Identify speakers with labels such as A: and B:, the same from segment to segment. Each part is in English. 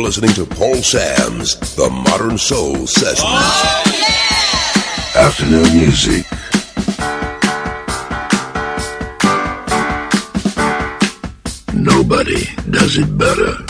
A: You're listening to Paul Sam's The Modern Soul Sessions. Afternoon music. Nobody does it better.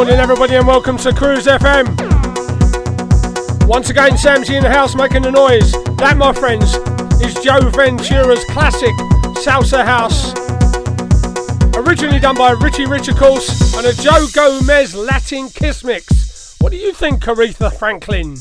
B: Morning, everybody, and welcome to Cruise FM. Once again, Samsy in the house making the noise. That, my friends, is Joe Ventura's classic Salsa House. Originally done by Richie Rich, of course, and a Joe Gomez Latin Kiss Mix. What do you think, Aretha Franklin?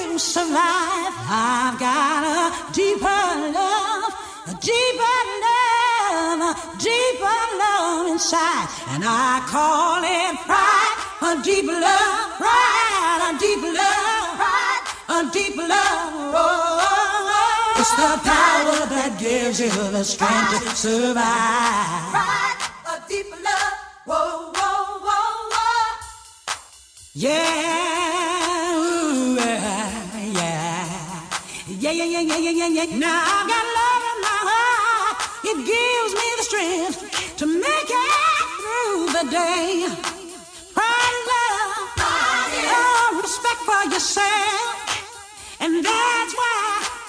C: To survive. I've got a deeper love, a deeper love, a deeper love inside. And I call it pride, a deep love, pride, a deep love, pride, a deep love. Oh, it's the power that gives you the strength to survive. Pride, a deep love. Whoa, whoa, whoa, whoa. Yeah, yeah, yeah, yeah, yeah, yeah, yeah, yeah. Now I've got love in my heart. It gives me the strength to make it through the day. Pride and love, oh, respect for yourself, and that's why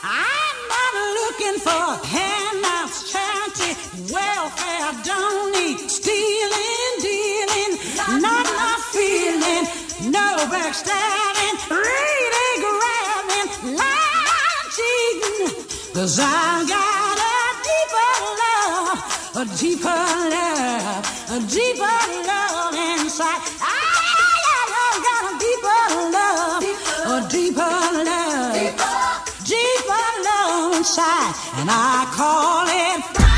C: I'm not looking for handouts, charity, welfare. Don't need stealing, dealing, not my feeling. No backstabbing, really grabbing, lying, cheating. Cause I got a deeper love, a deeper love, a deeper love inside. I've got a deeper love, a deeper love, deeper love inside. And I call it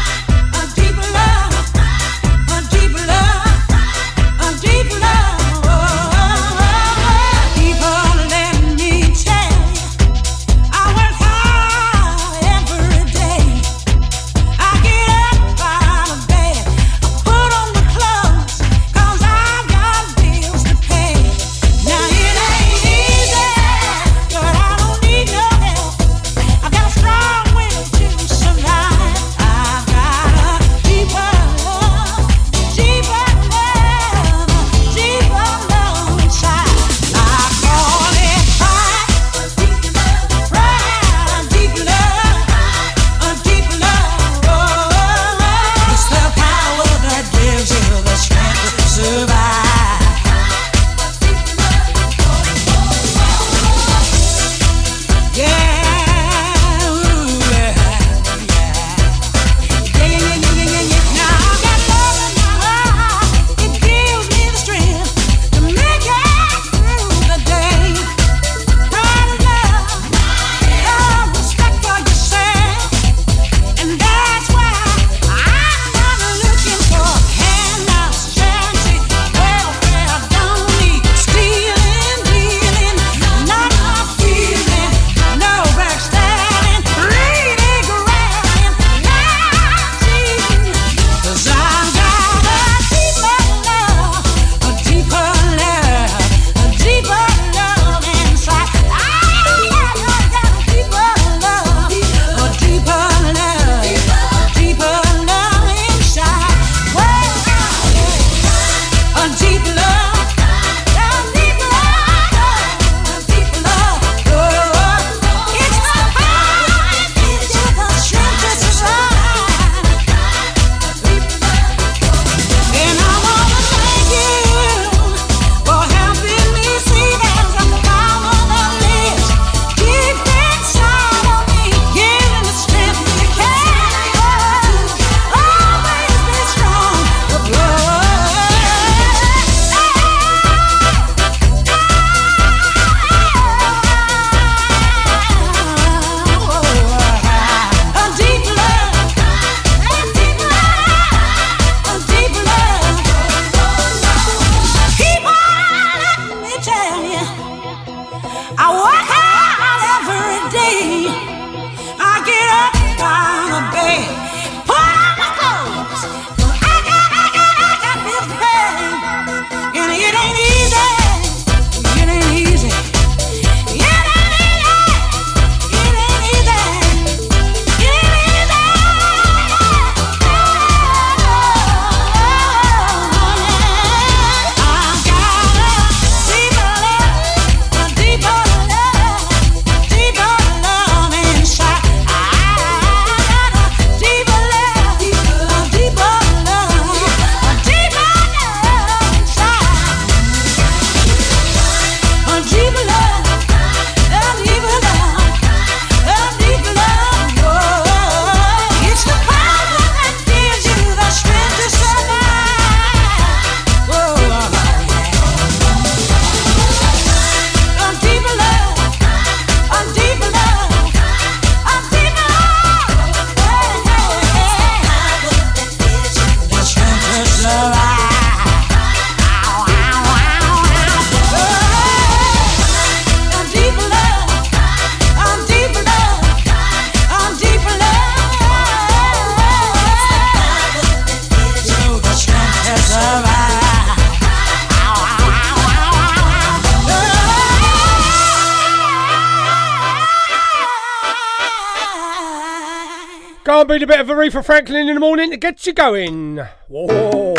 D: And beat a bit of Aretha Franklin in the morning to get you going. Whoa.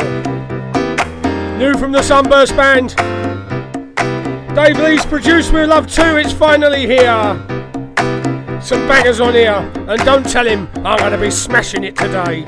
D: New from the Sunburst Band. Dave Lee's produced We Love 2, it's finally here. Some bangers on here, and don't tell him I'm going to be smashing it today.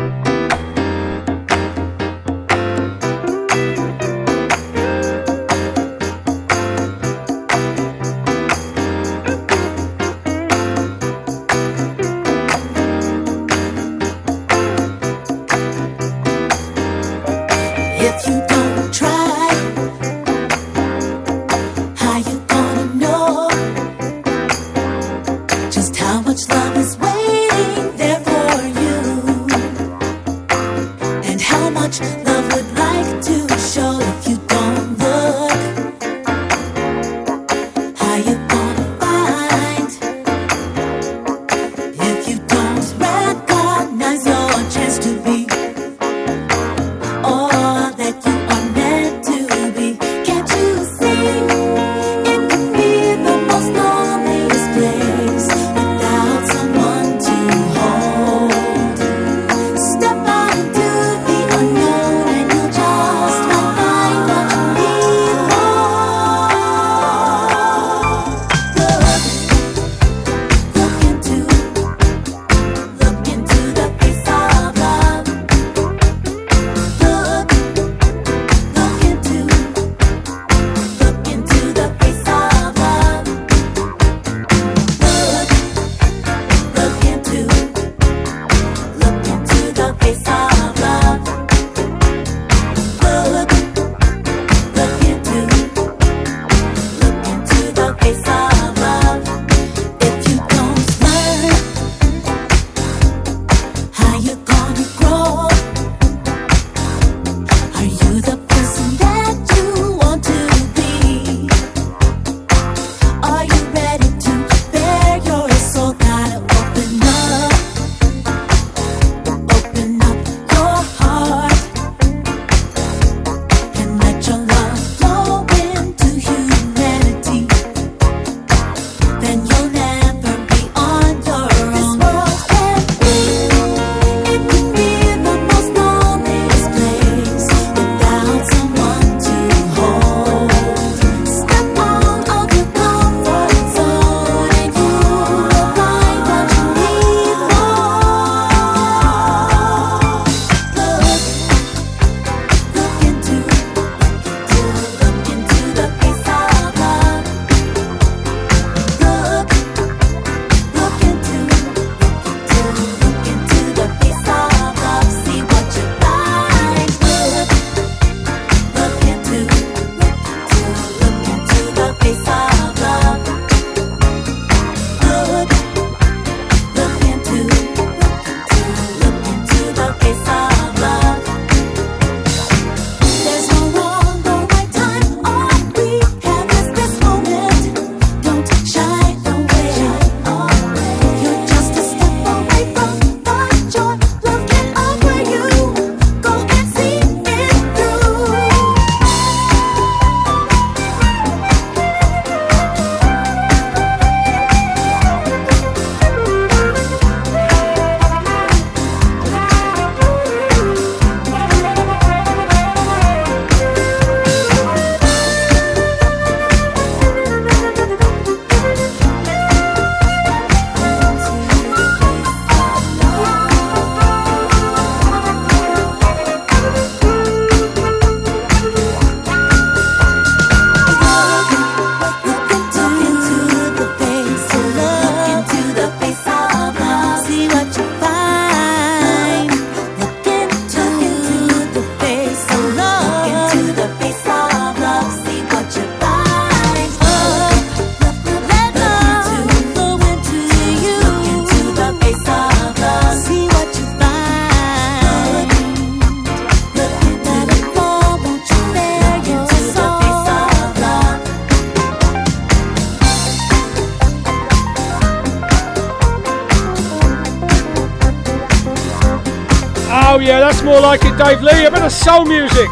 D: soul music.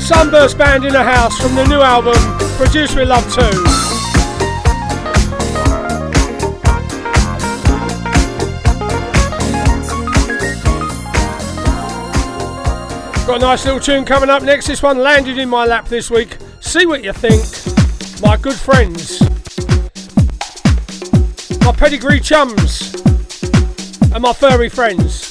D: Sunburst Band in the House from the new album, Produce We Love 2.
E: Got a nice little tune coming up next. This one landed in my lap this week. See what you think, my good friends, my pedigree chums, and my furry friends.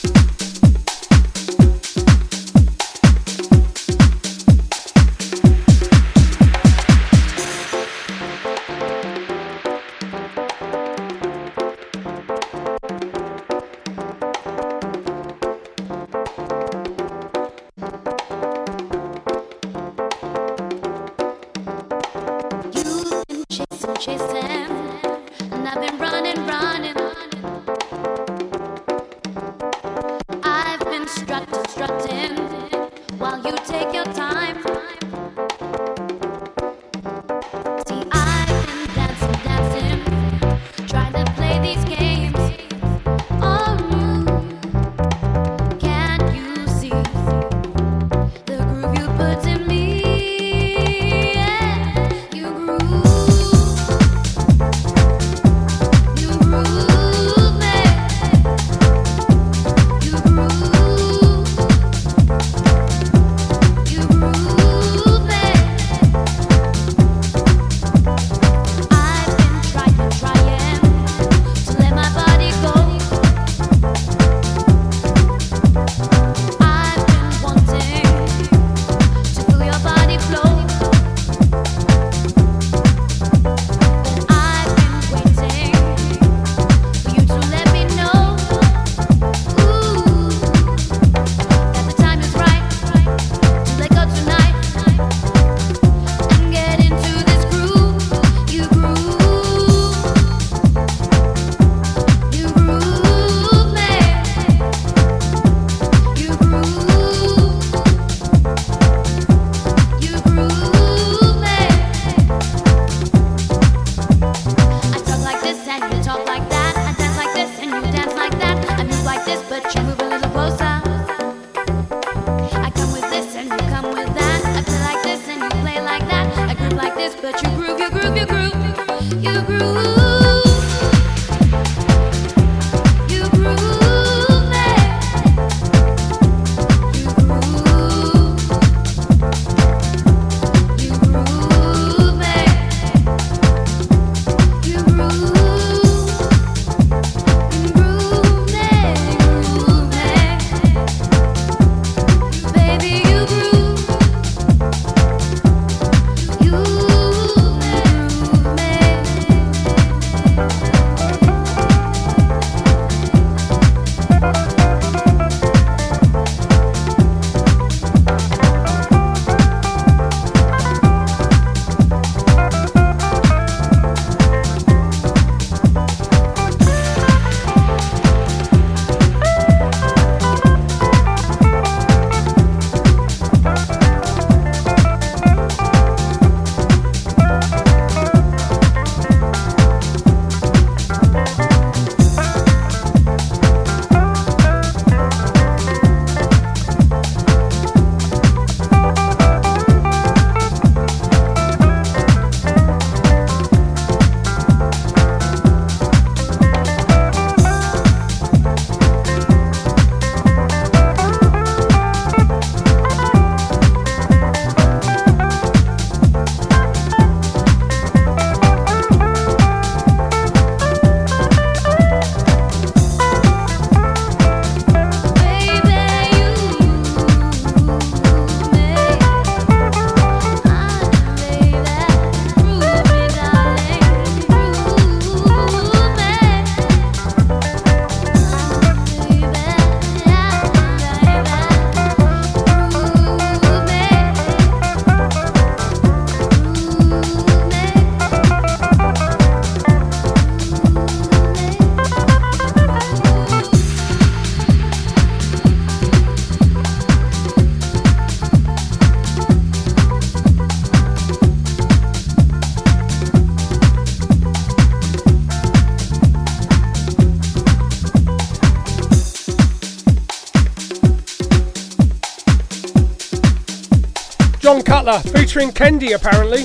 E: Featuring Kendi apparently.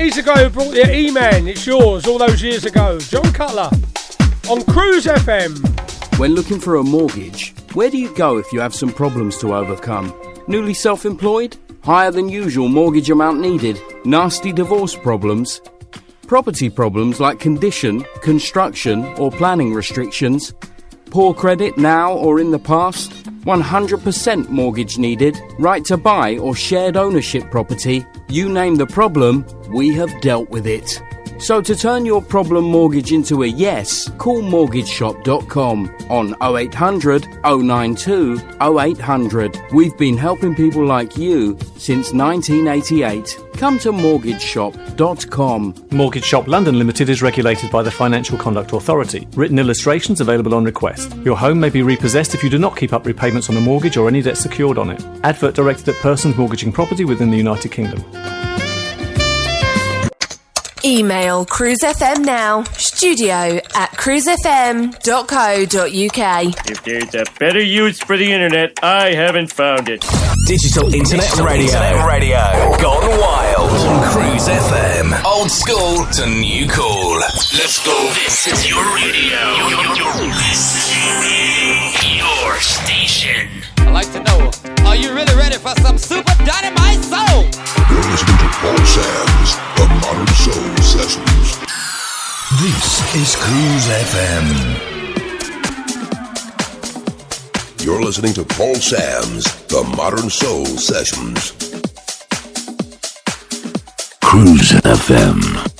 E: He's the guy who brought the E-Man, It's Yours, all those years ago. Jon Cutler on Cruise FM.
F: When looking for a mortgage, Where do you go if you have some problems to overcome? Newly self employed? Higher than usual mortgage amount needed? Nasty divorce problems? Property problems like condition, construction, or planning restrictions? Poor credit now or in the past? 100% mortgage needed? Right to buy or shared ownership property? You name the problem, we have dealt with it. So to turn your problem mortgage into a yes, call mortgageshop.com on 0800 092 0800. We've been helping people like you since 1988. Come to mortgageshop.com.
G: Mortgage Shop London Limited is regulated by the Financial Conduct Authority. Written illustrations available on request. Your home may be repossessed if you do not keep up repayments on a mortgage or any debt secured on it. Advert directed at persons mortgaging property within the United Kingdom.
H: Email cruisefm now, studio at cruisefm.co.uk.
I: If there's a better use for the internet, I haven't found it.
C: Digital Internet
I: Digital
C: Radio.
I: Internet
C: Radio. Gone wild. On Cruise FM. Old school to new cool. Let's go.
J: This is your radio. You're listening. Your station.
K: I'd like to know, are you really ready for some super dynamite soul?
A: You're listening to Paul Sam's The Modern Soul Sessions.
C: This is Cruise FM.
A: You're listening to Paul Sam's The Modern Soul Sessions.
C: Cruise FM.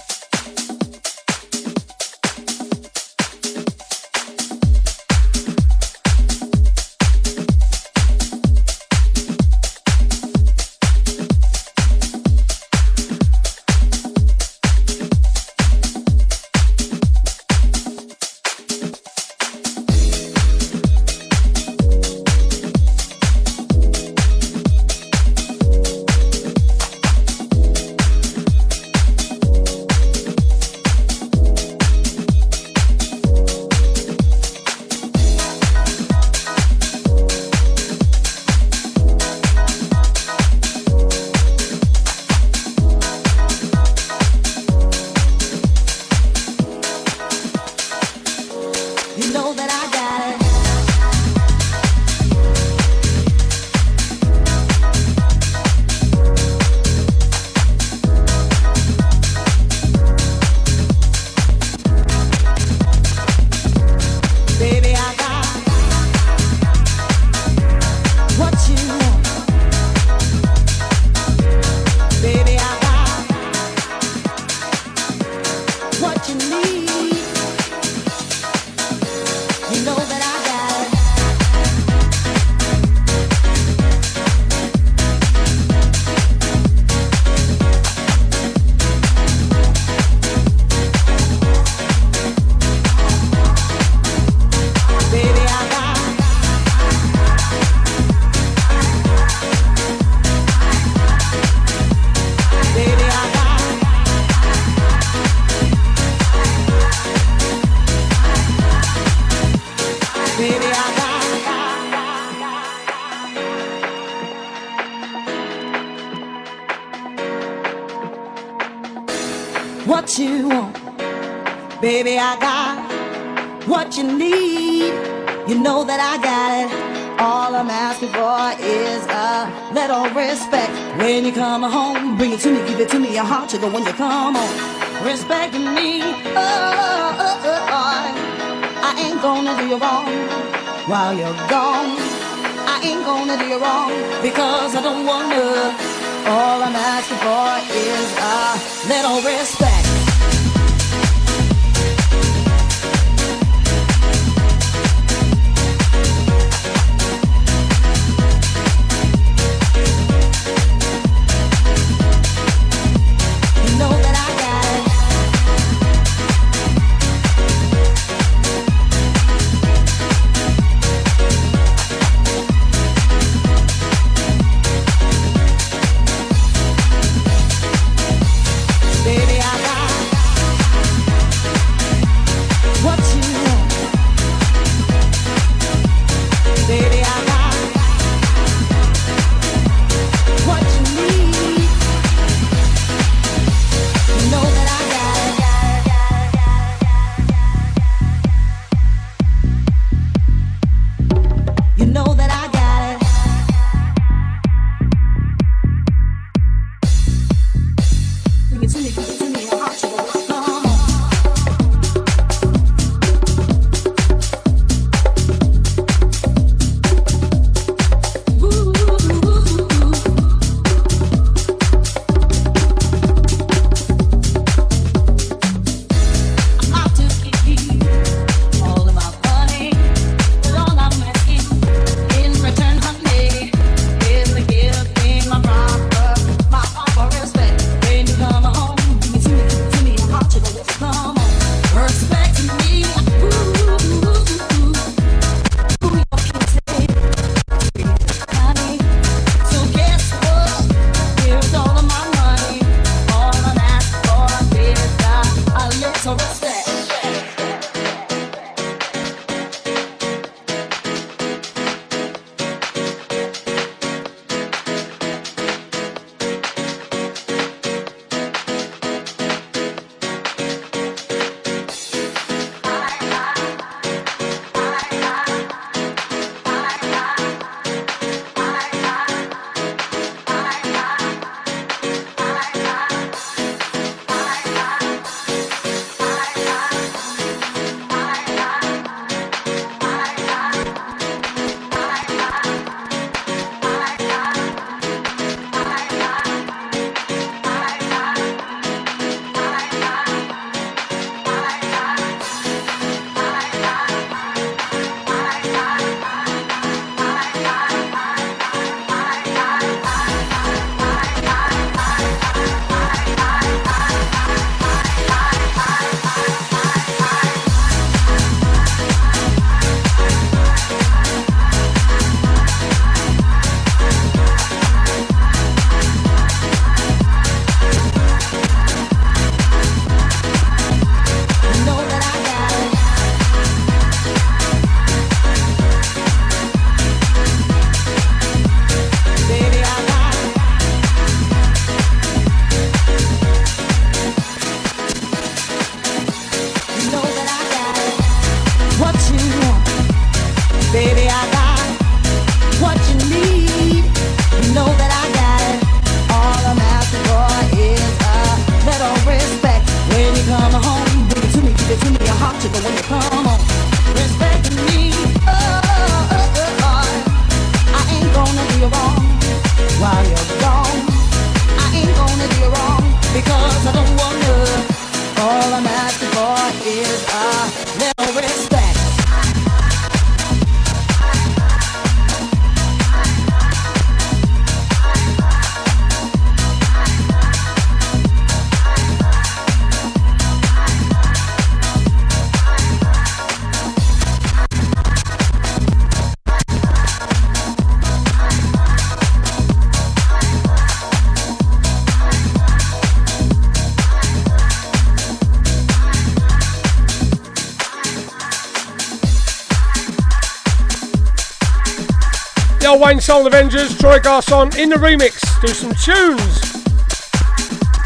L: Wayne Soul Avengerz, Trois Garcon in the remix. Do some tunes.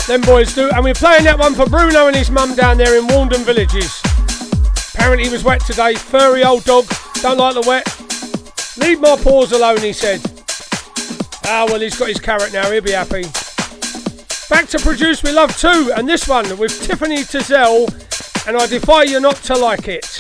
L: Them boys do. And we're playing that one for Bruno and his mum down there in Walden Villages. Apparently he was wet today. Furry old dog. Don't like the wet. Leave my paws alone, he said. Ah, well, he's got his carrot now. He'll be happy. Back to Produce We Love Too, and this one with Tiffany Tizelle, and I defy you not to like it.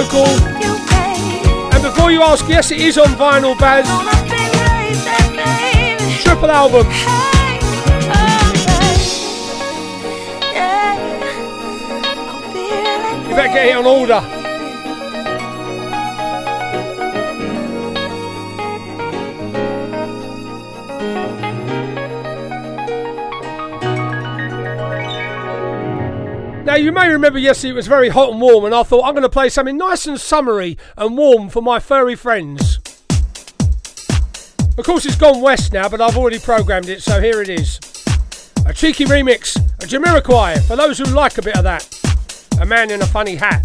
B: And before you ask, yes, it is on vinyl, Baz. Triple album. You oh, better get it on order. You may remember yesterday it was very hot and warm, and I thought I'm going to play something nice and summery and warm for my furry friends. Of course, it's gone west now, but I've already programmed it, so here it is. A cheeky remix of Jamiroquai for those who like a bit of that. A man in a funny hat.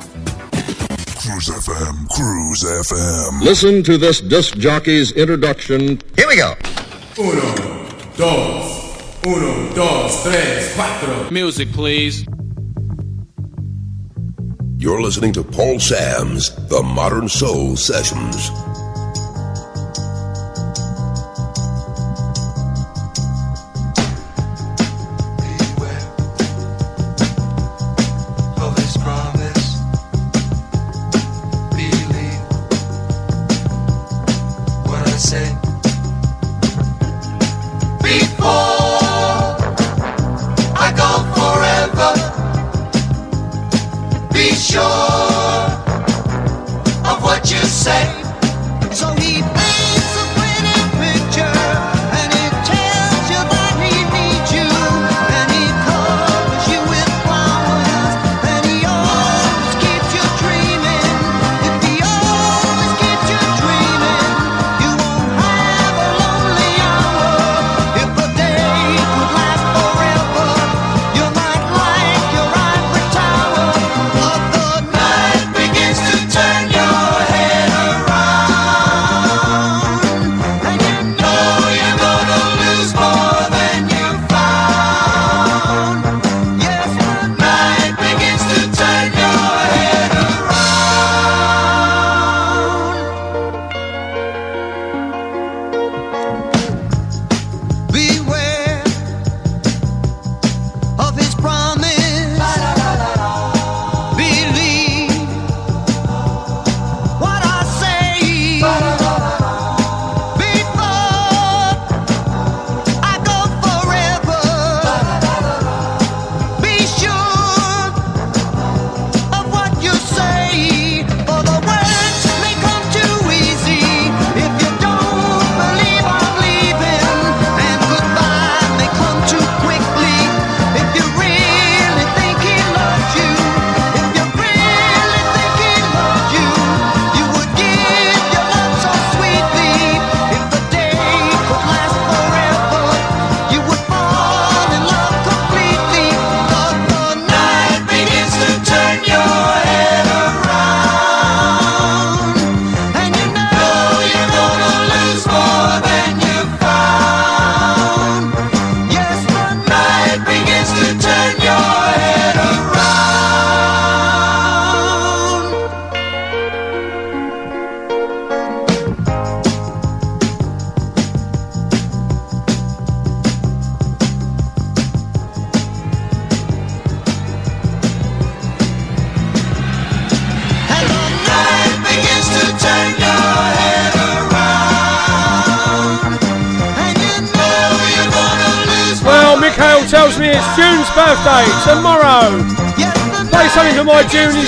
M: Cruise FM, Cruise FM.
N: Listen to this disc jockey's introduction. Here we go.
O: Uno, dos, uno, dos, tres, cuatro.
P: Music, please.
M: You're listening to Paul Sam's The Modern Soul Sessions.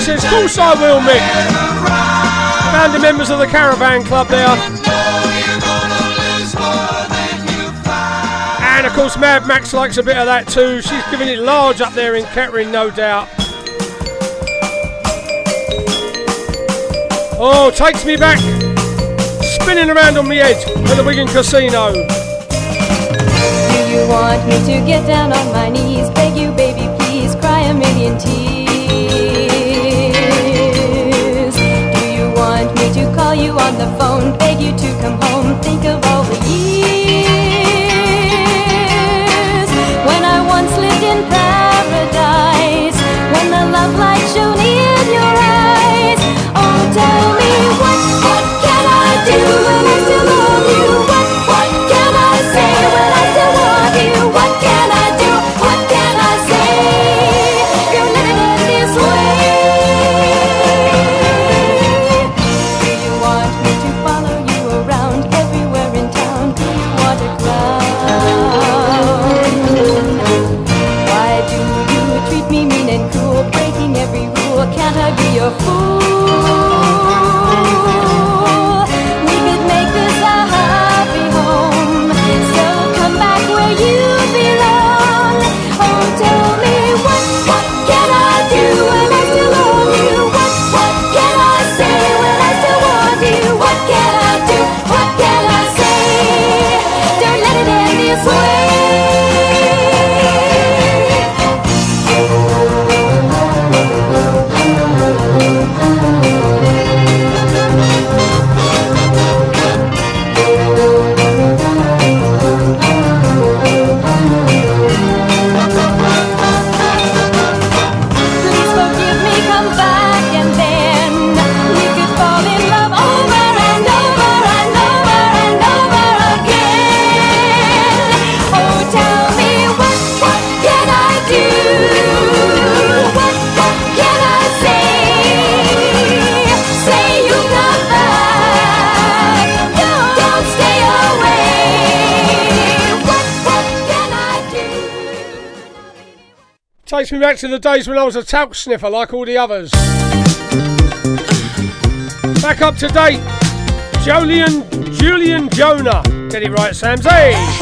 B: Says, "Of course I will, Mick." Found the members of the caravan club there. And of course, Mad Max likes a bit of that too. She's giving it large up there in Kettering, no doubt. Oh, takes me back, spinning around on me head at the Wigan Casino.
Q: Do you want me to get down on my knees, beg you, baby, please, cry a million tears? On the phone, beg you to come home, think of all
R: takes me back to the days when I was a talc sniffer like all the others. Back up to date, Julian Julian Jonah Get it right, Sam's. Hey!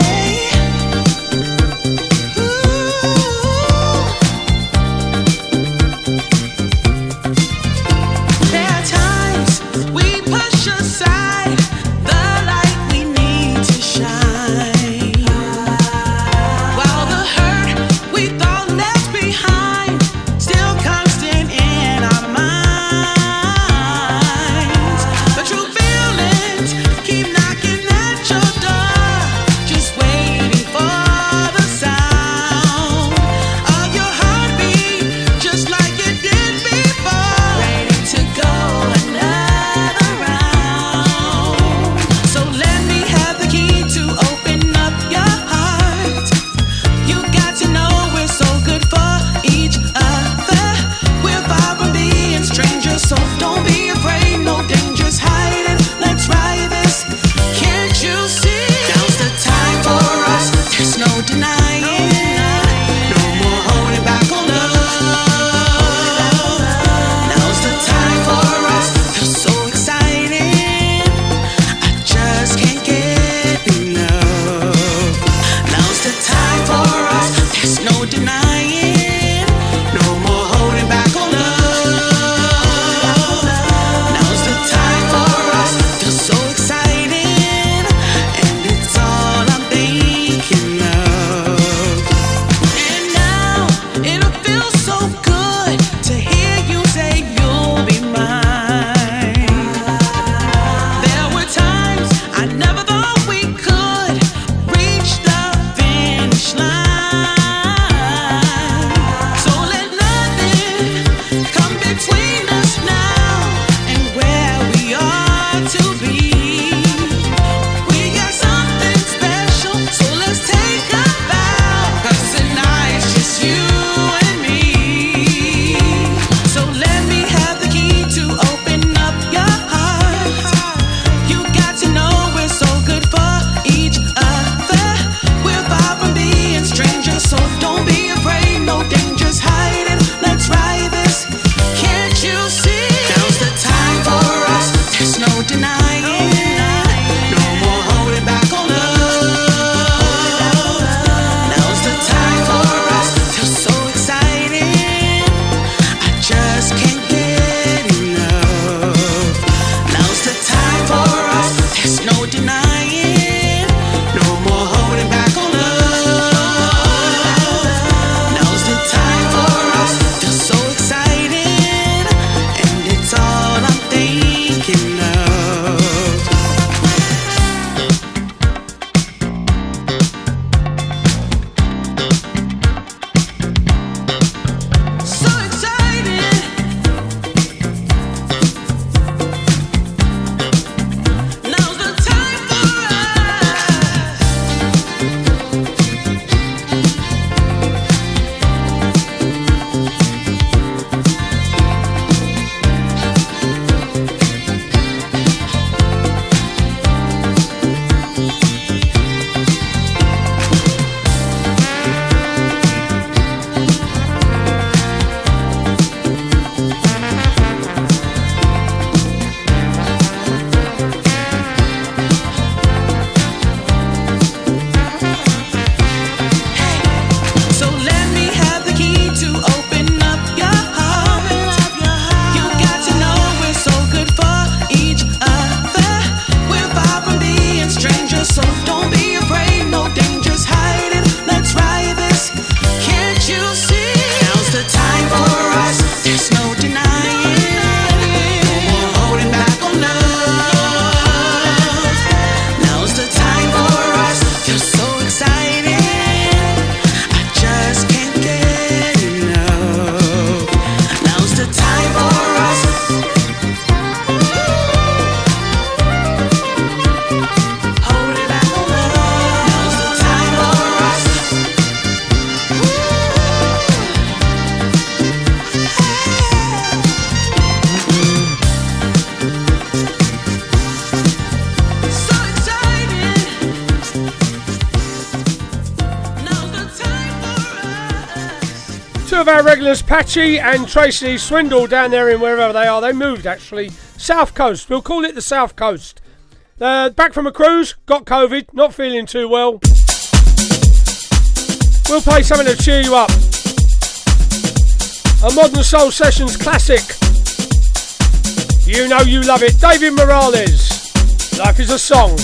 B: Regulars, Patchy and Tracy Swindle, down there in wherever they are. They moved actually. South Coast. We'll call it the South Coast. Uh, back from a cruise, got COVID, not feeling too well. We'll play something to cheer you up. A Modern Soul Sessions classic. You know you love it. David Morales. Life is a song.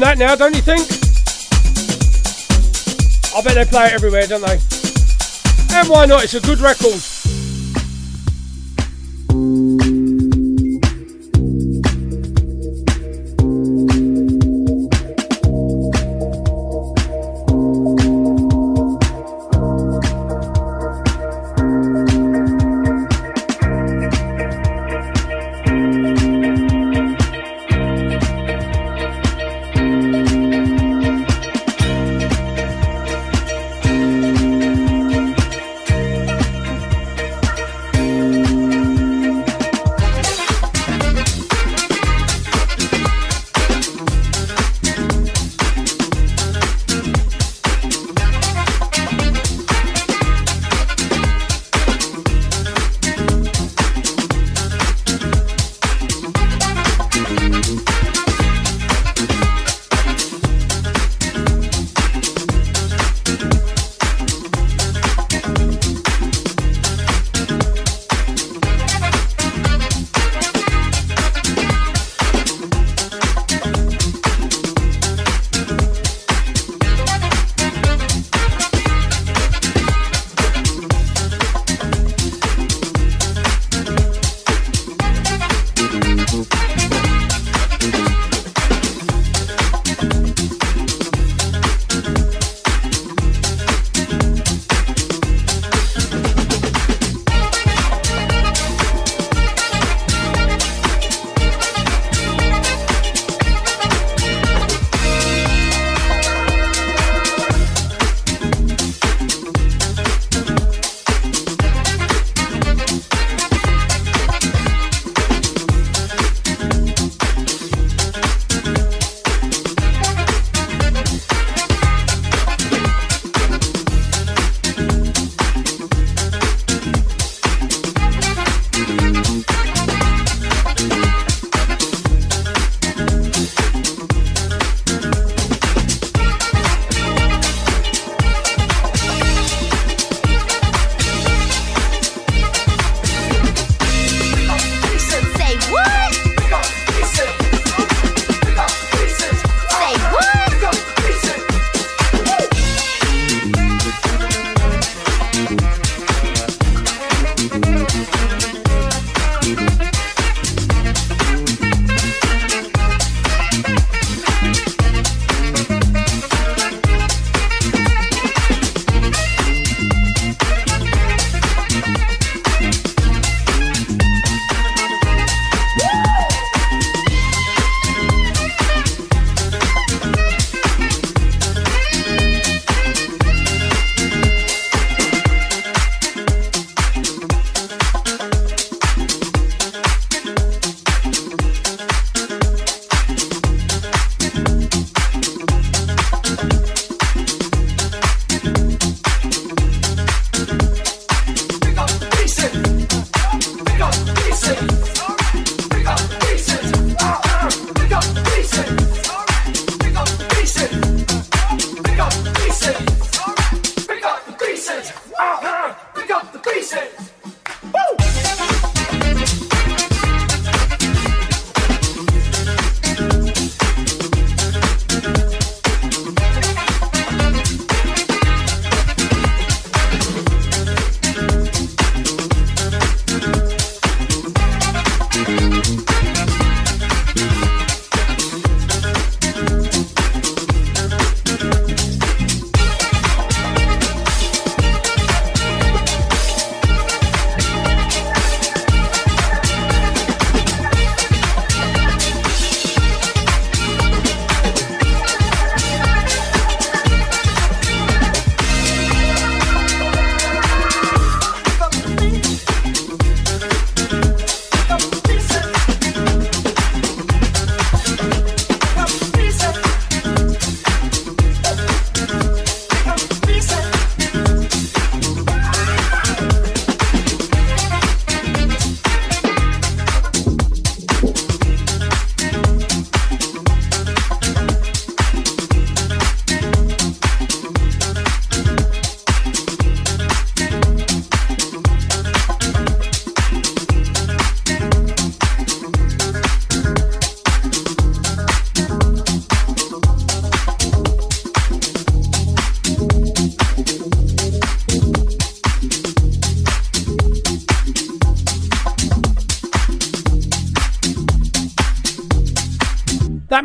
B: That now, don't you think? I bet they play it everywhere, don't they? And why not? It's a good record.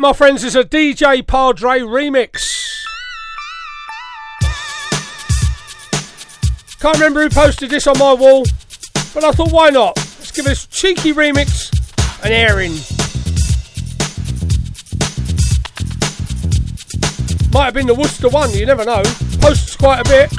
B: My friends, is a DJ Padre remix. Can't remember who posted this on my wall, but I thought, why not? Let's give this cheeky remix an airing. Might have been the Worcester one, you never know. Posts quite a bit.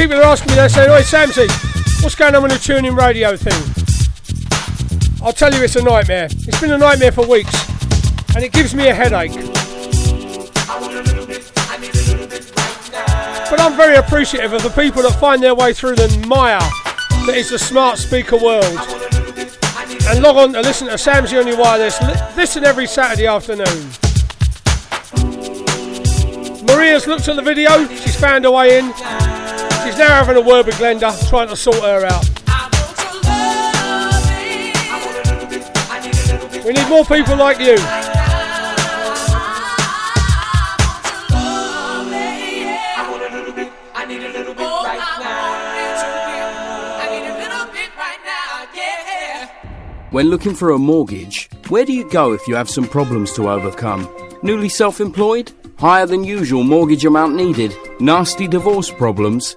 B: People are asking me, they're saying, Oi, Samsy, what's going on with the TuneIn radio thing? I'll tell you, it's a nightmare. It's been a nightmare for weeks, and it gives me a headache. But I'm very appreciative of the people that find their way through the mire that is the smart speaker world and log on to listen to Samsy on your wireless. Listen every Saturday afternoon. Maria's looked at the video. She's found her way in. Now having a word with Glenda, trying to sort her out. We need more people like you.
F: When looking for a mortgage, where do you go if you have some problems to overcome? Newly self employed? Higher than usual mortgage amount needed? Nasty divorce problems?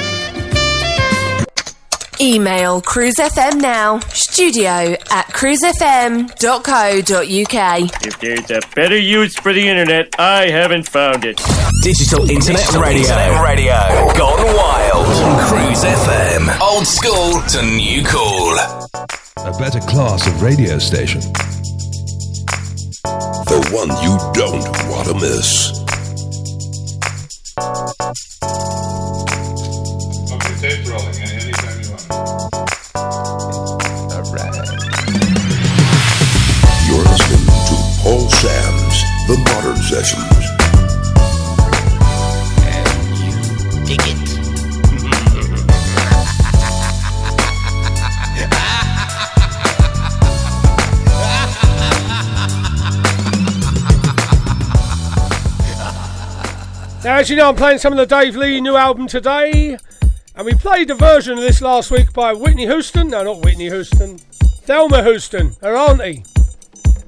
H: Email cruisefm now, studio at cruisefm.co.uk.
I: If there's a better use for the internet, I haven't found it.
J: Digital Internet
I: Digital
J: Radio.
I: Internet
J: Radio. Gone wild. on Cruise FM. Old school to new cool.
M: A better class of radio station. The one you don't want to miss. Sam's The Modern Sessions.
P: Dig it.
B: Now, as you know, I'm playing some of the Dave Lee new album today, and we played a version of this last week by Whitney Houston. No, not Whitney Houston, Thelma Houston, her auntie.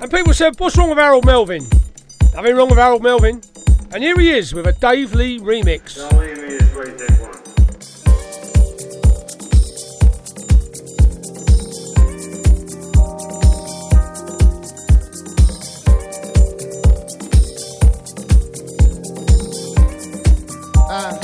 B: And people said, "What's wrong with Harold Melvin?" Nothing wrong with Harold Melvin. And here he is with a Dave Lee remix.
S: Don't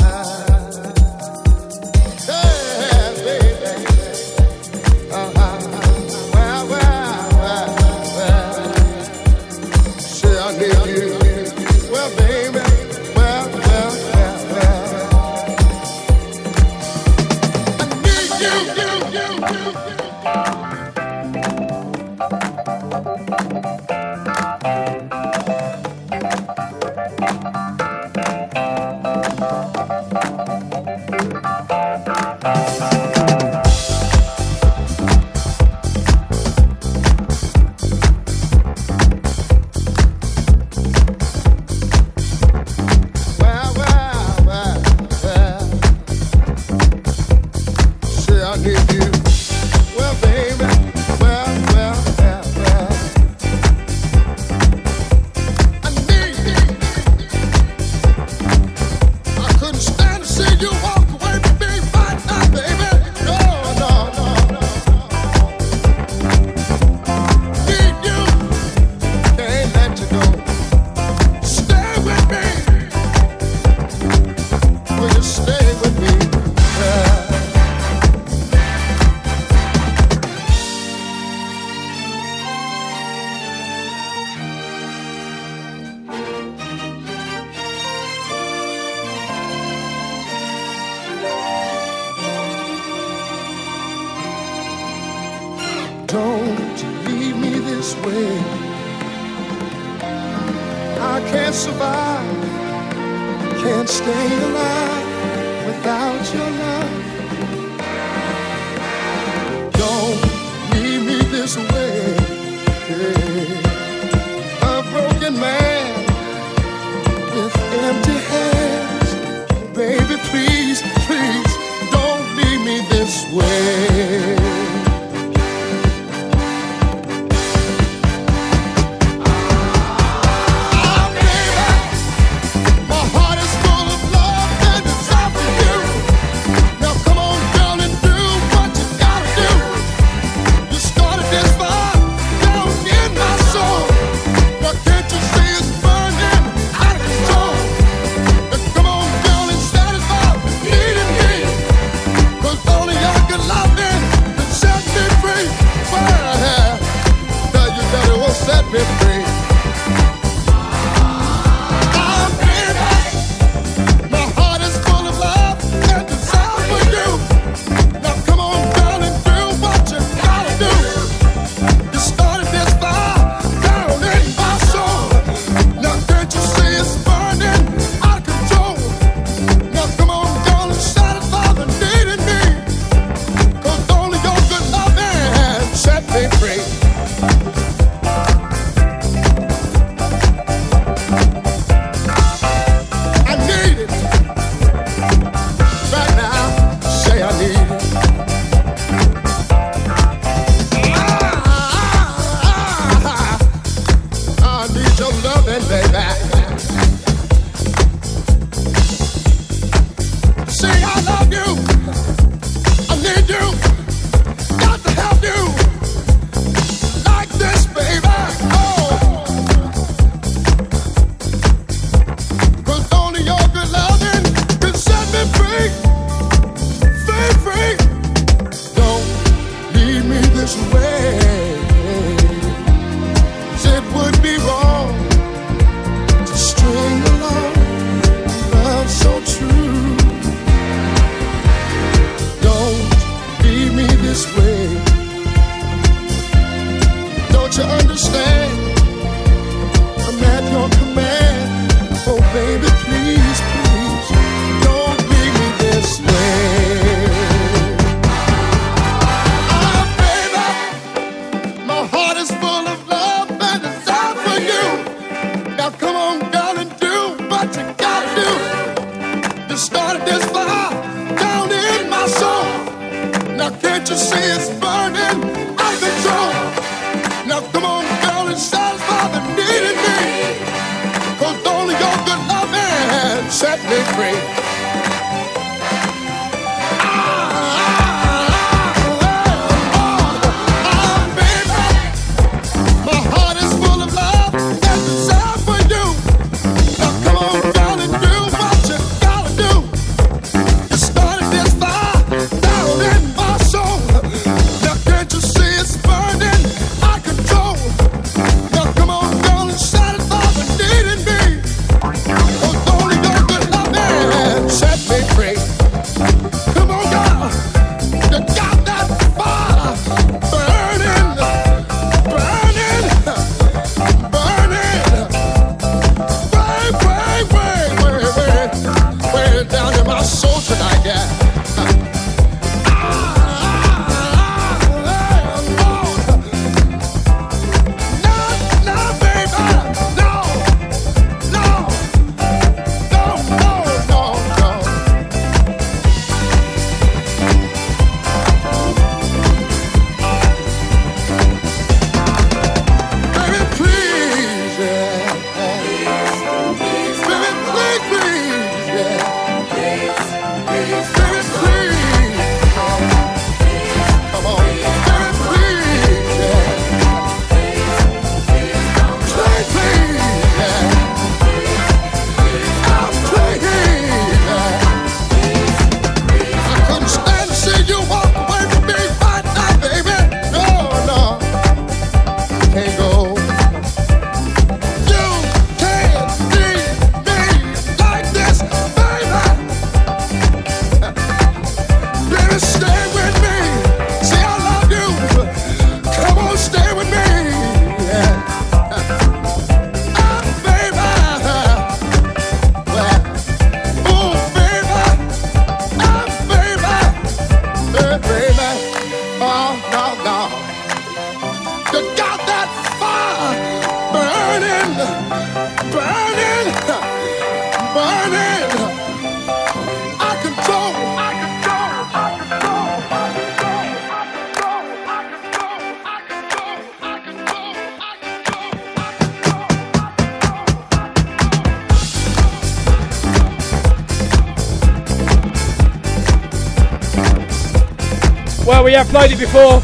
T: have
B: played it before,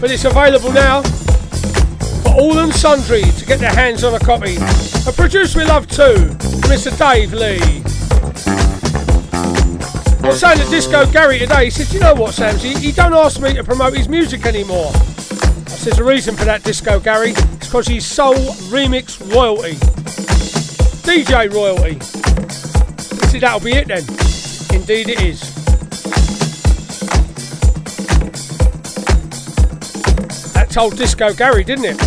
B: but it's available now for all and sundry to get their hands on a copy. A producer we love too, Mr. Dave Lee. I was saying to Disco Gary today, he says, you know what, Samsy, he don't ask me to promote his music anymore. I says, the reason for that, Disco Gary, is because he's sole remix royalty. DJ royalty. See, that'll be it then. Indeed it is. Told Disco Gary, didn't it?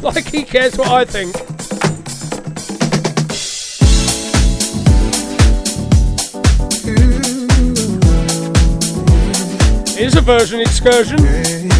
B: Like he cares what I think. Here's a version excursion.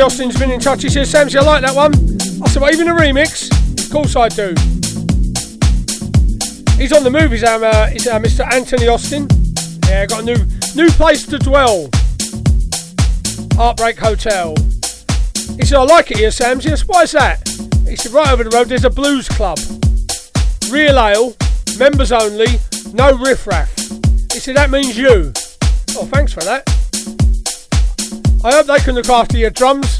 B: Austin's been in touch. He says, Samsy, I like that one. I said, well, even a remix? Of course I do. He's on the move, he's, um, uh, he's uh, Mr. Anthony Austin. Yeah, got a new new place to dwell. Heartbreak Hotel. He said, I like it here, Samsy. I said, why is that? He said, right over the road, there's a blues club. Real ale, members only, no riffraff. He said, that means you. Oh, thanks for that. I hope they can look after your drums.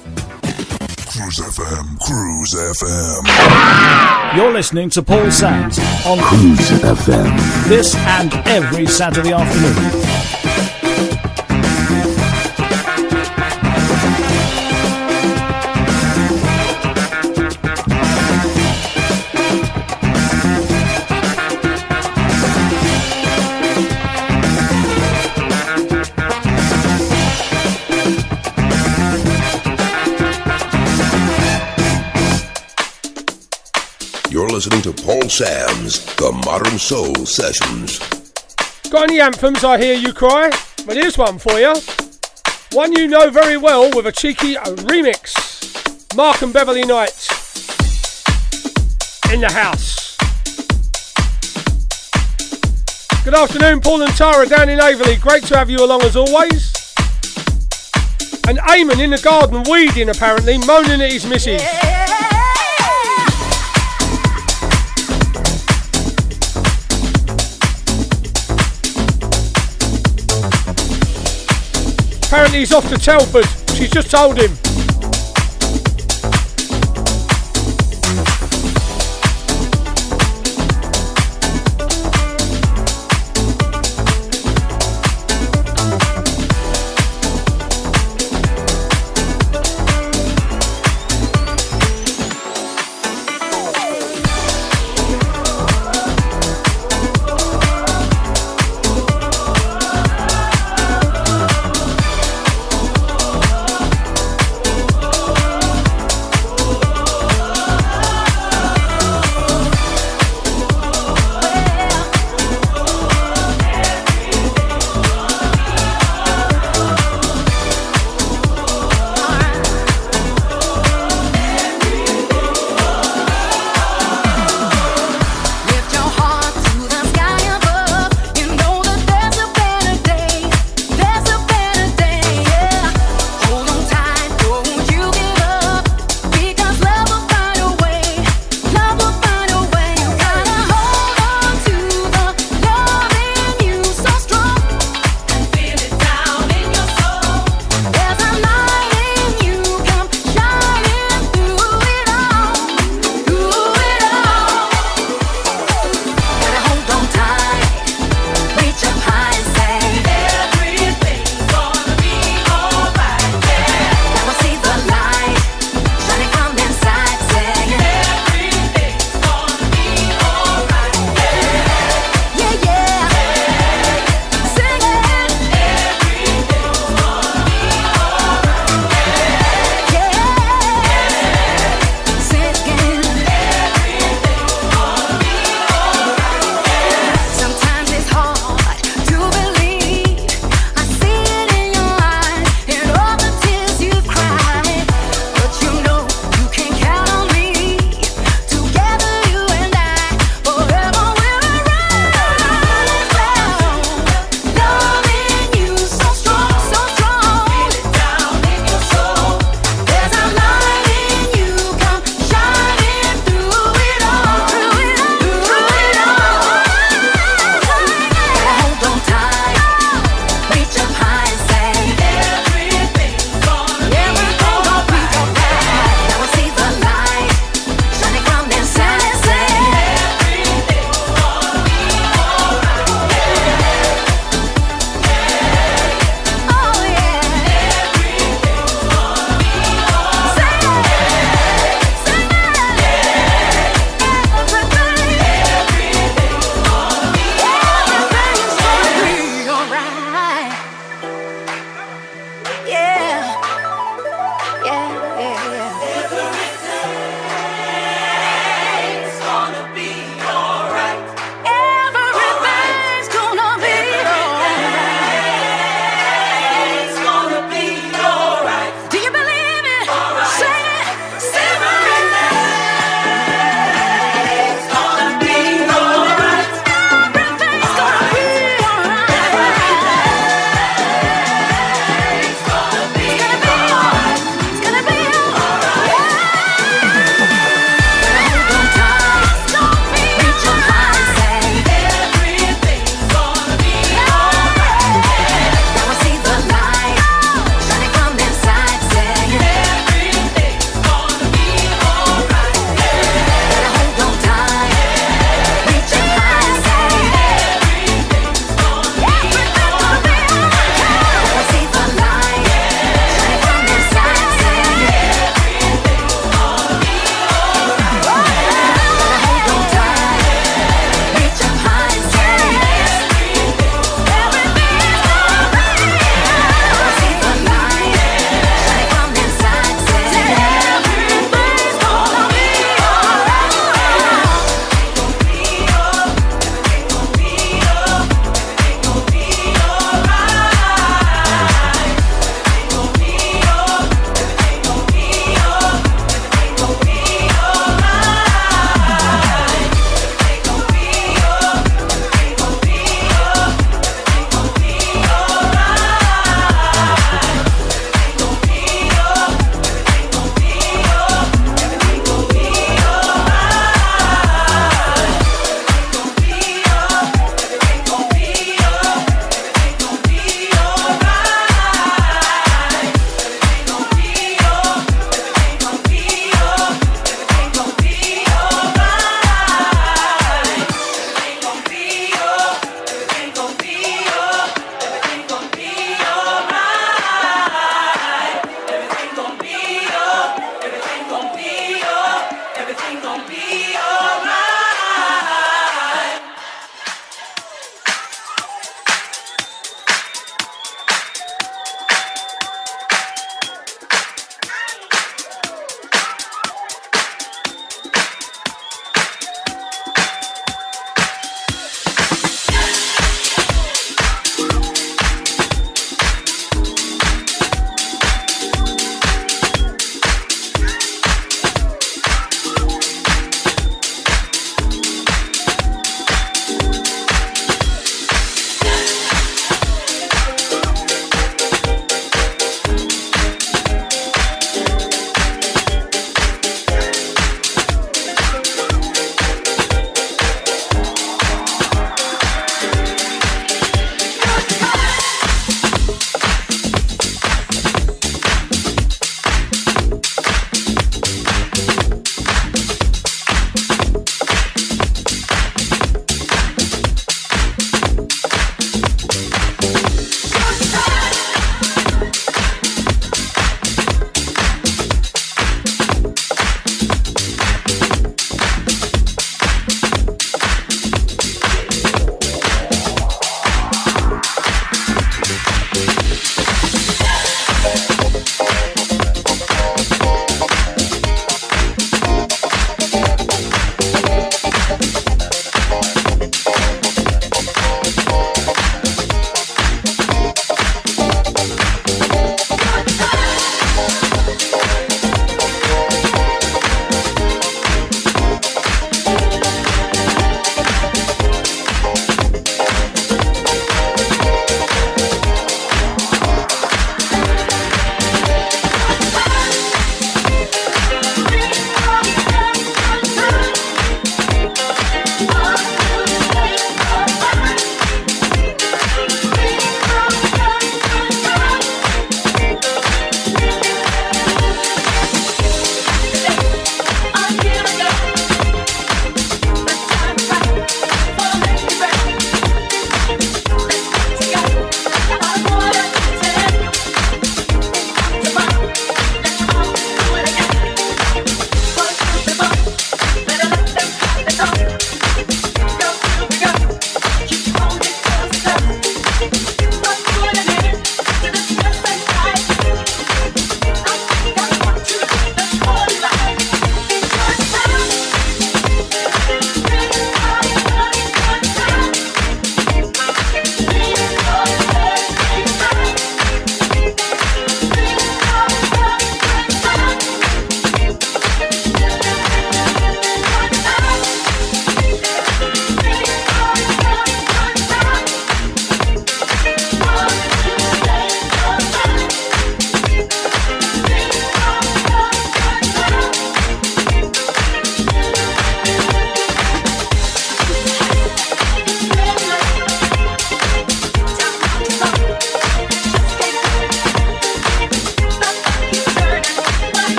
M: Cruise FM, Cruise FM.
A: You're listening to Paul Sams on
M: Cruise FM.
A: this and every Saturday afternoon.
M: Listening to Paul Sam's The Modern Soul Sessions.
B: Got any anthems? I hear you cry. But here's one for you. One you know very well with a cheeky remix. Mark and Beverley Knight in the house. Good afternoon, Paul and Tara down in Averley. Great to have you along as always. And Eamon in the garden weeding apparently, moaning at his missus. Apparently he's off to Telford. She's just told him.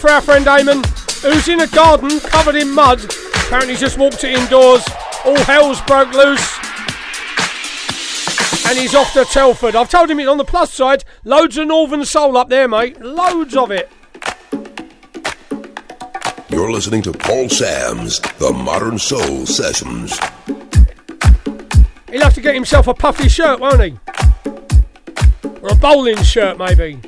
B: For our friend Eamon, who's in a garden covered in mud. Apparently, just walked it indoors. All hell's broke loose. And he's off to Telford. I've told him it on the plus side. Loads of Northern Soul up there, mate. Loads of it.
A: You're listening to Paul Sam's The Modern Soul Sessions.
B: He'll have to get himself a puffy shirt, won't he? Or a bowling shirt, maybe.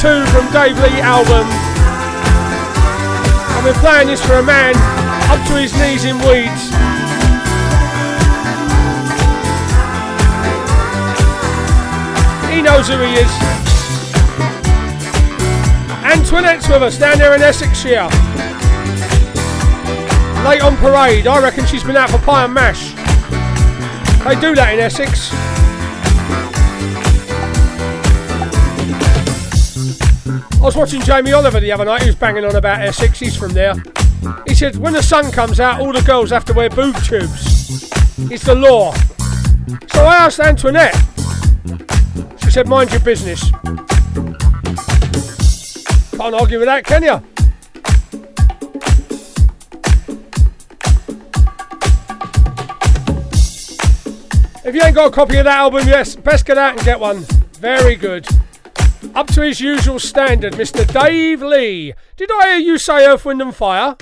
B: 2 from Dave Lee album. And we're playing this for a man up to his knees in weeds. He knows who he is. Antoinette's with us down there in Essexshire. Late on parade. I reckon she's been out for pie and mash. They do that in Essex. Was watching Jamie Oliver the other night. He was banging on about Essex. He's from there. He said, when the sun comes out, all the girls have to wear boob tubes. It's the law. So I asked Antoinette. She said, mind your business. Can't argue with that, can you? If you ain't got a copy of that album, yes, best get out and get one. Very good. Up to his usual standard, Mr. Dave Lee. Did I hear you say Earth, Wind and Fire?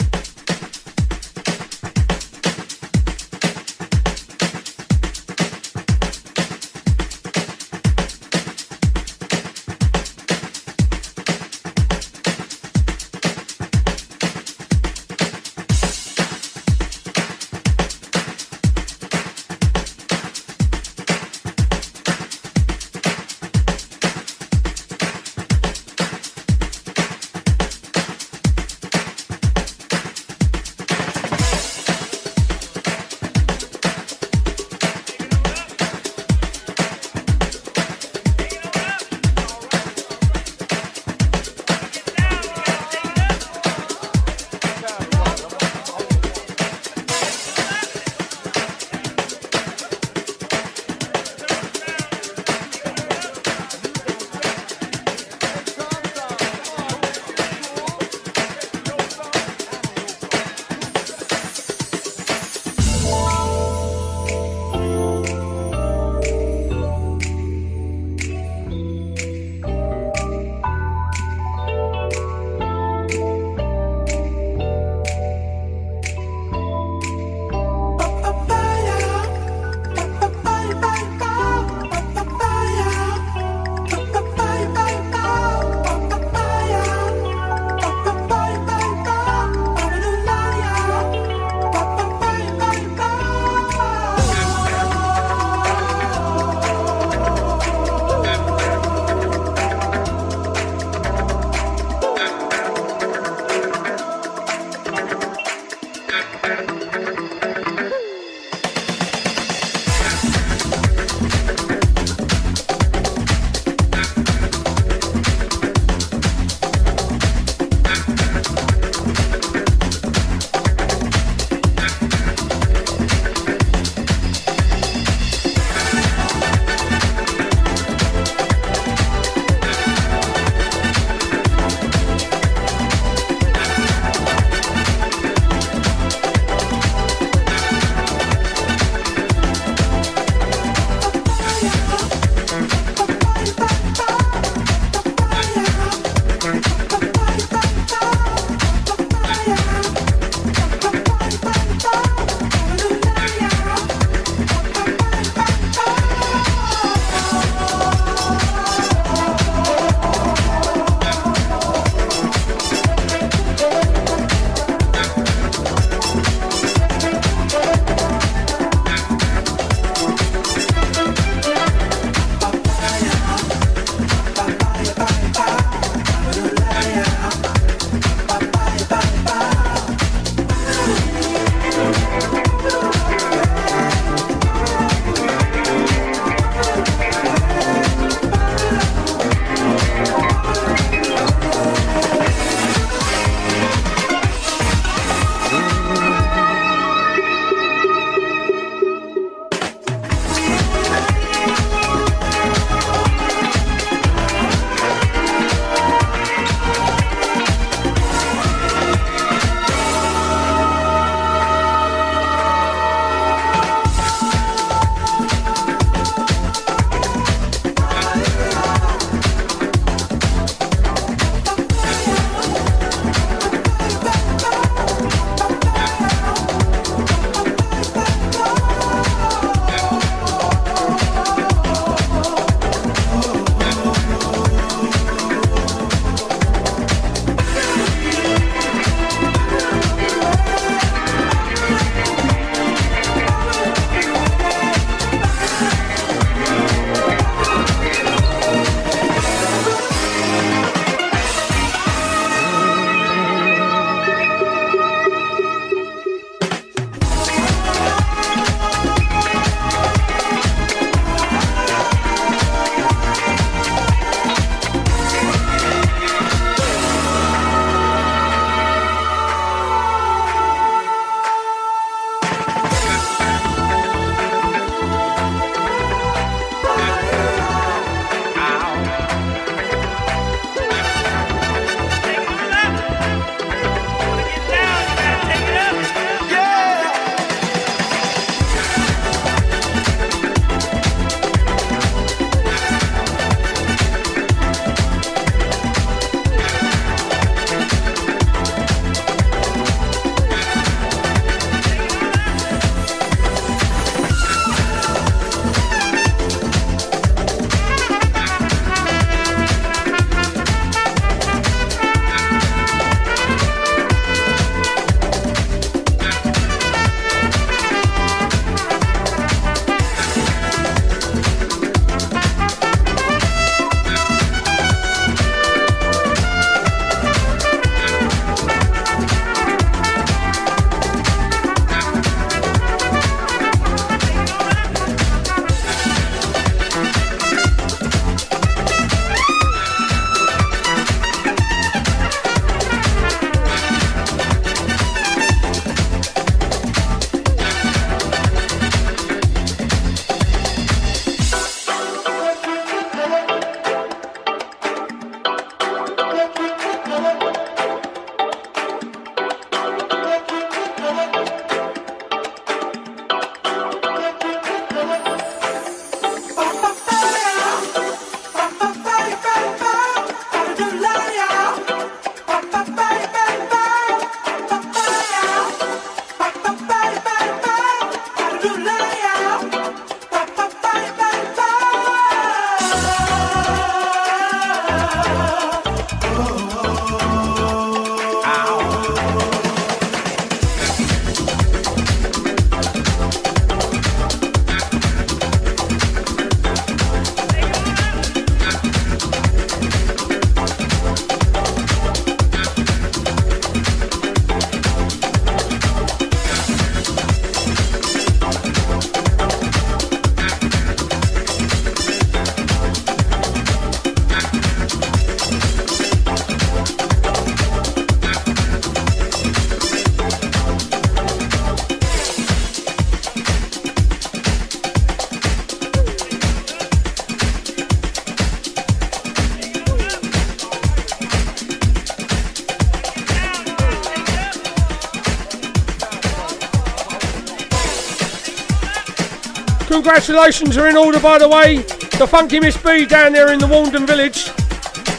O: Congratulations are in order, by the way. The Funky Miss B down there in the Walden Village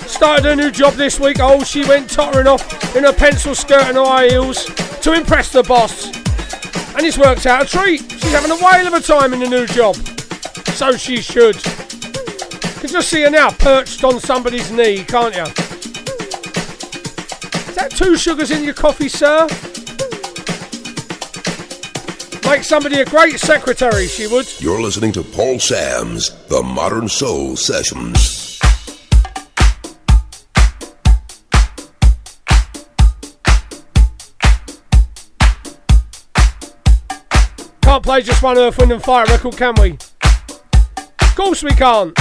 O: started her new job this week. Oh, she went tottering off in her pencil skirt and high heels to impress the boss. And it's worked out a treat. She's having a whale of a time in the new job. So she should. You can just see her now perched on somebody's knee, can't you? Is that two sugars in your coffee, sir? Make somebody a great secretary, she would.
A: You're listening to Paul Sams' The Modern Soul Sessions.
O: Can't play just one Earth, Wind and Fire record, can we? Of course we can't.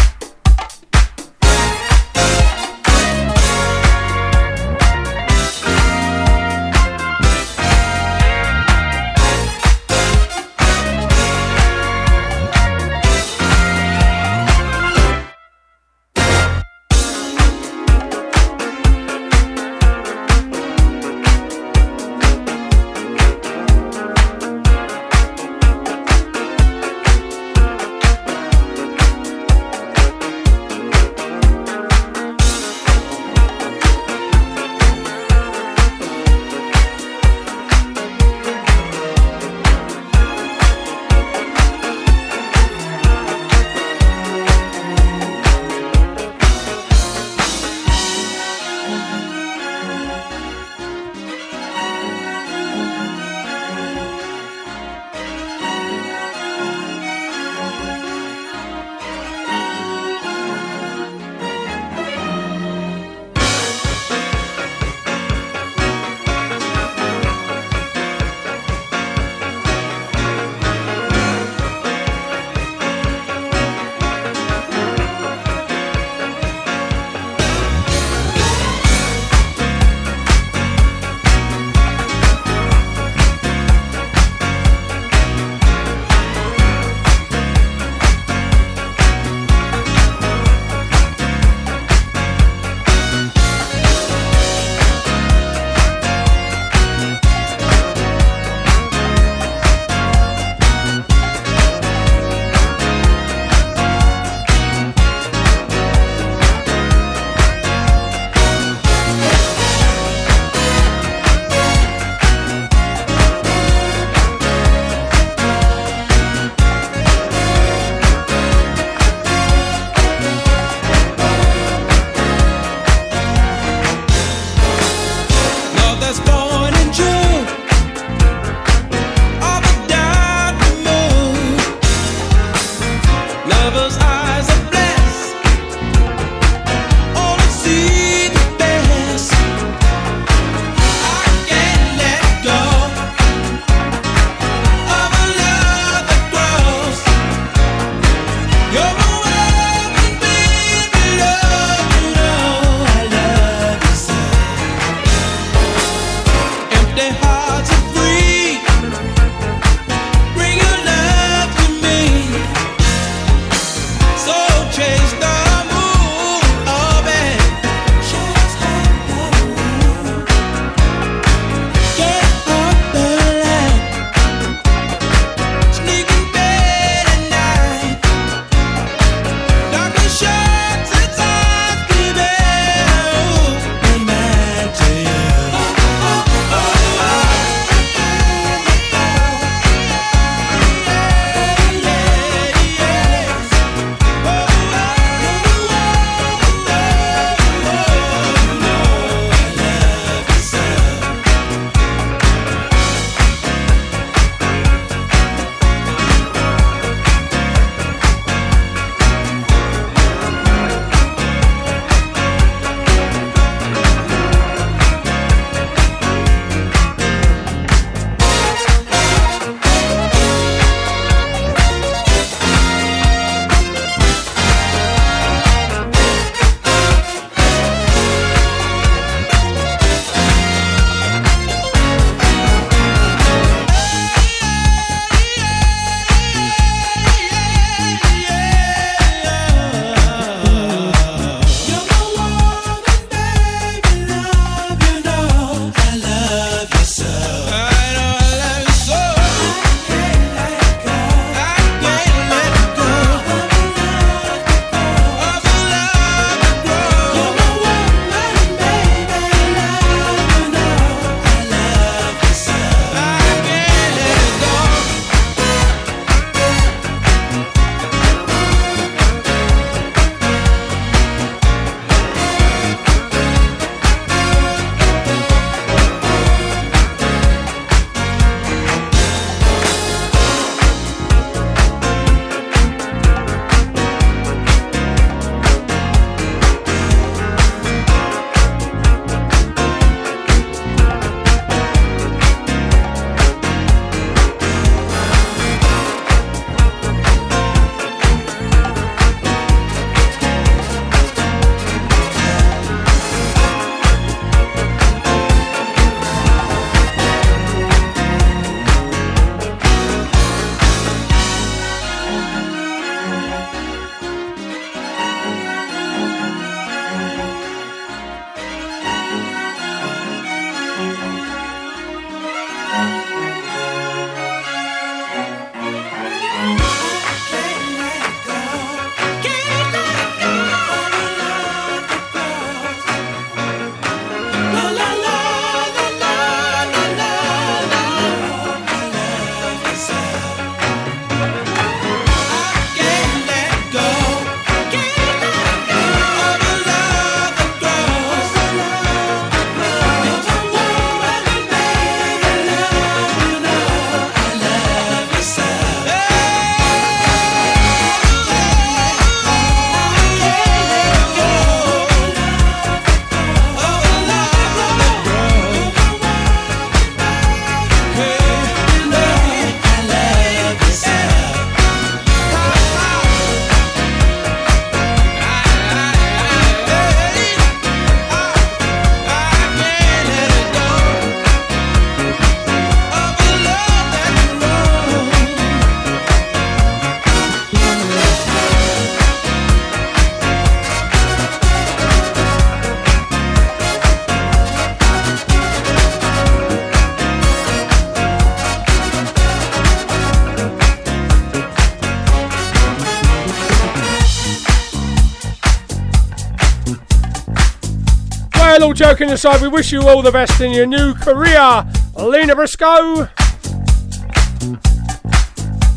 B: Joking aside, we wish you all the best in your new career, Lena Briscoe.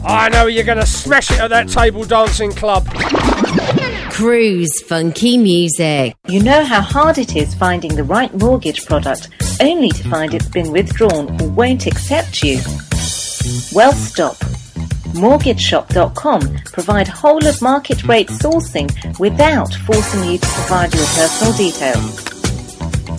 B: I know you're going to smash it at that table dancing club.
U: Cruise funky music.
V: You know how hard it is finding the right mortgage product only to find it's been withdrawn or won't accept you? Well, stop. MortgageShop.com provide whole of market rate sourcing without forcing you to provide your personal details.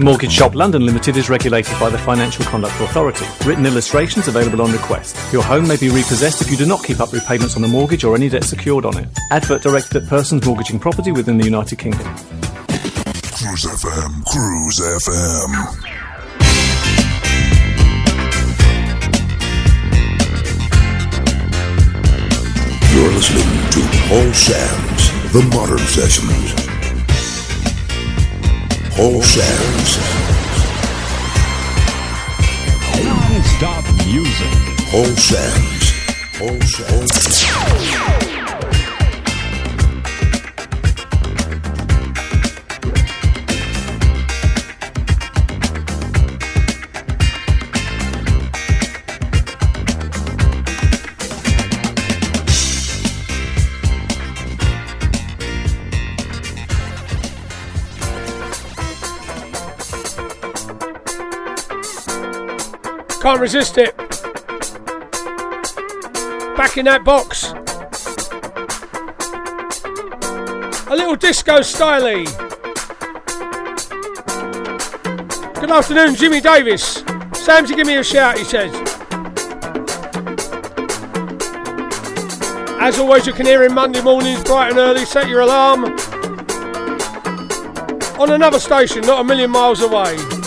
G: Mortgage Shop London Limited is regulated by the Financial Conduct Authority. Written illustrations available on request. Your home may be repossessed if you do not keep up repayments on the mortgage or any debt secured on it. Advert directed at persons mortgaging property within the United Kingdom.
M: Cruise FM, Cruise FM. You're listening to Paul Sams' The Modern Sessions. Paul Sams
W: Non-stop music.
M: Paul Sams
B: Can't resist it. Back in that box. A little disco styley. Good afternoon, Jimmy Davis. Samsy, give me a shout, he says. As always, you can hear him Monday mornings bright and early. Set your alarm. On another station, not a million miles away.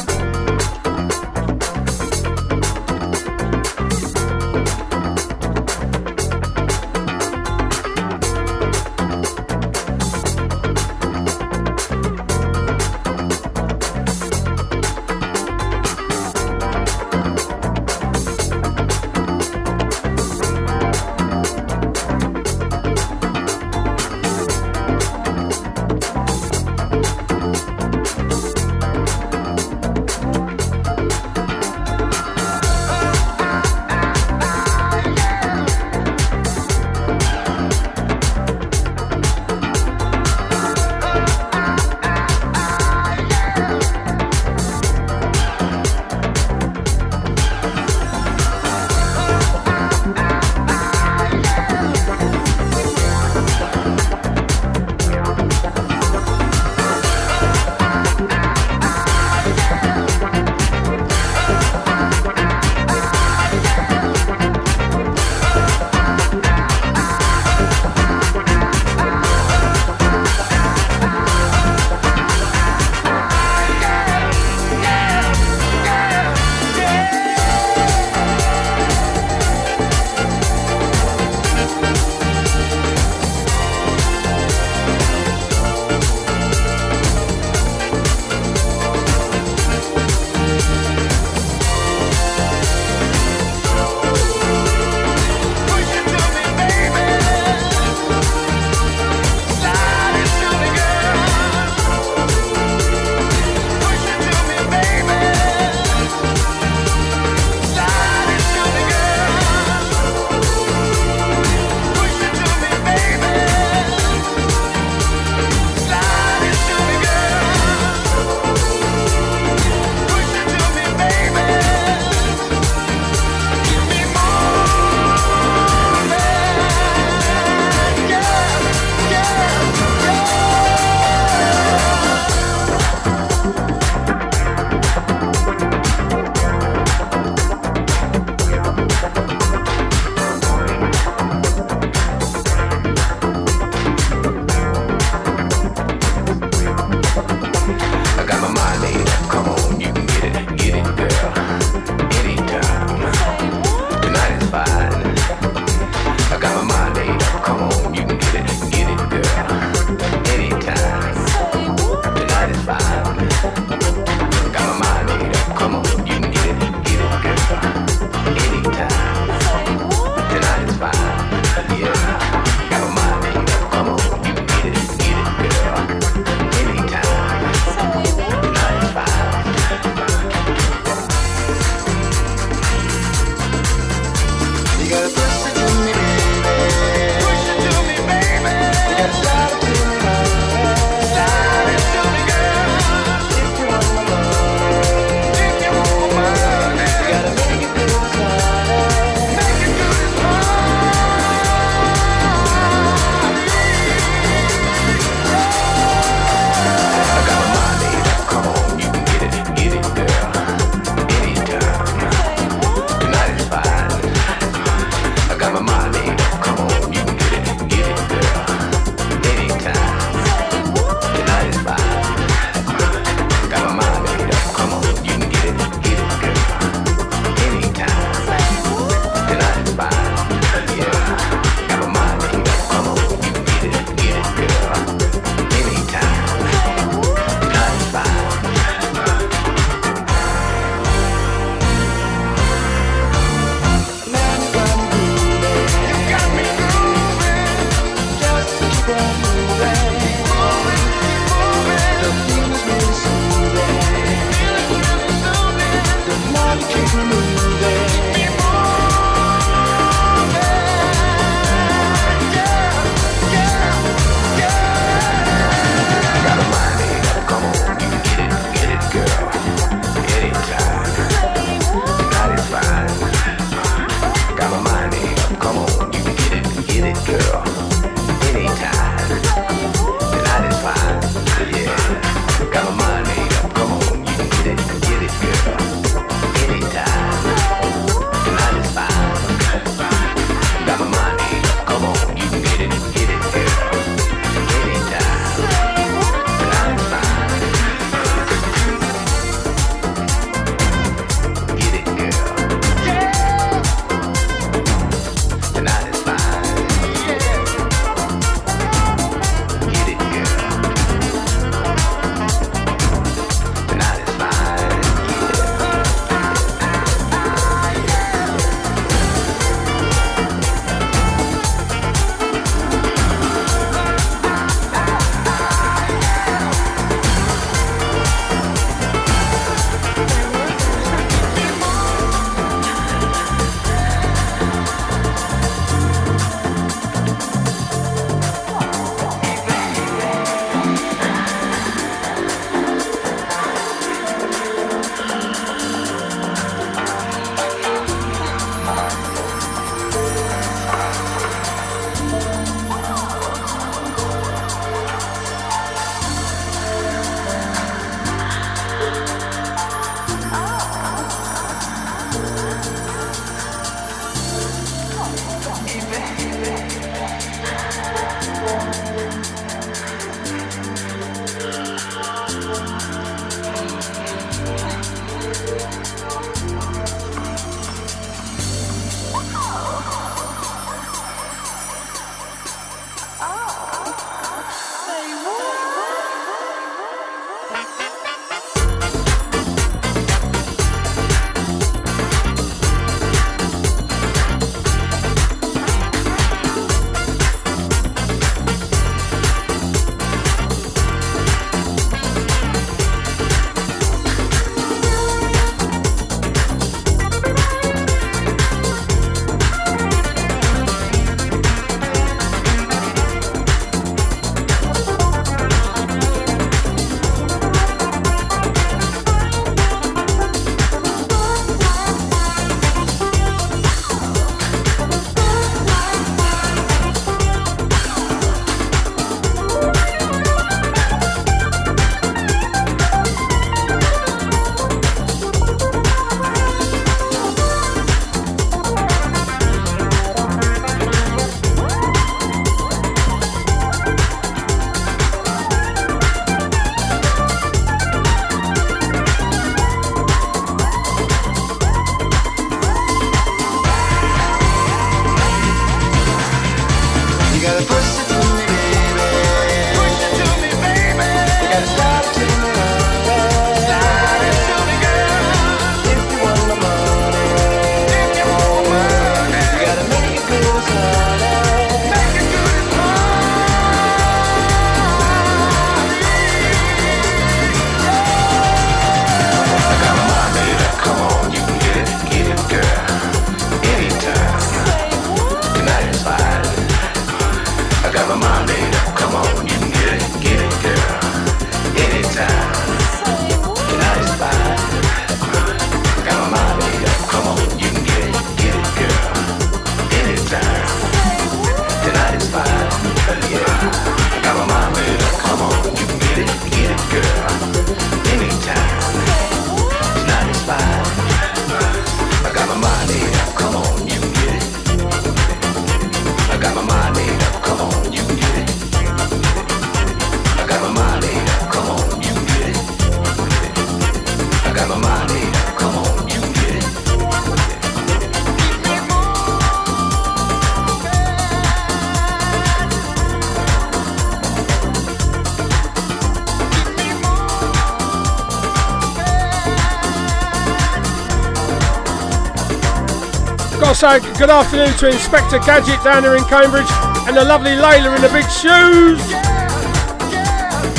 X: Also, good
B: afternoon to Inspector Gadget down there in Cambridge and the lovely Layla in the big shoes.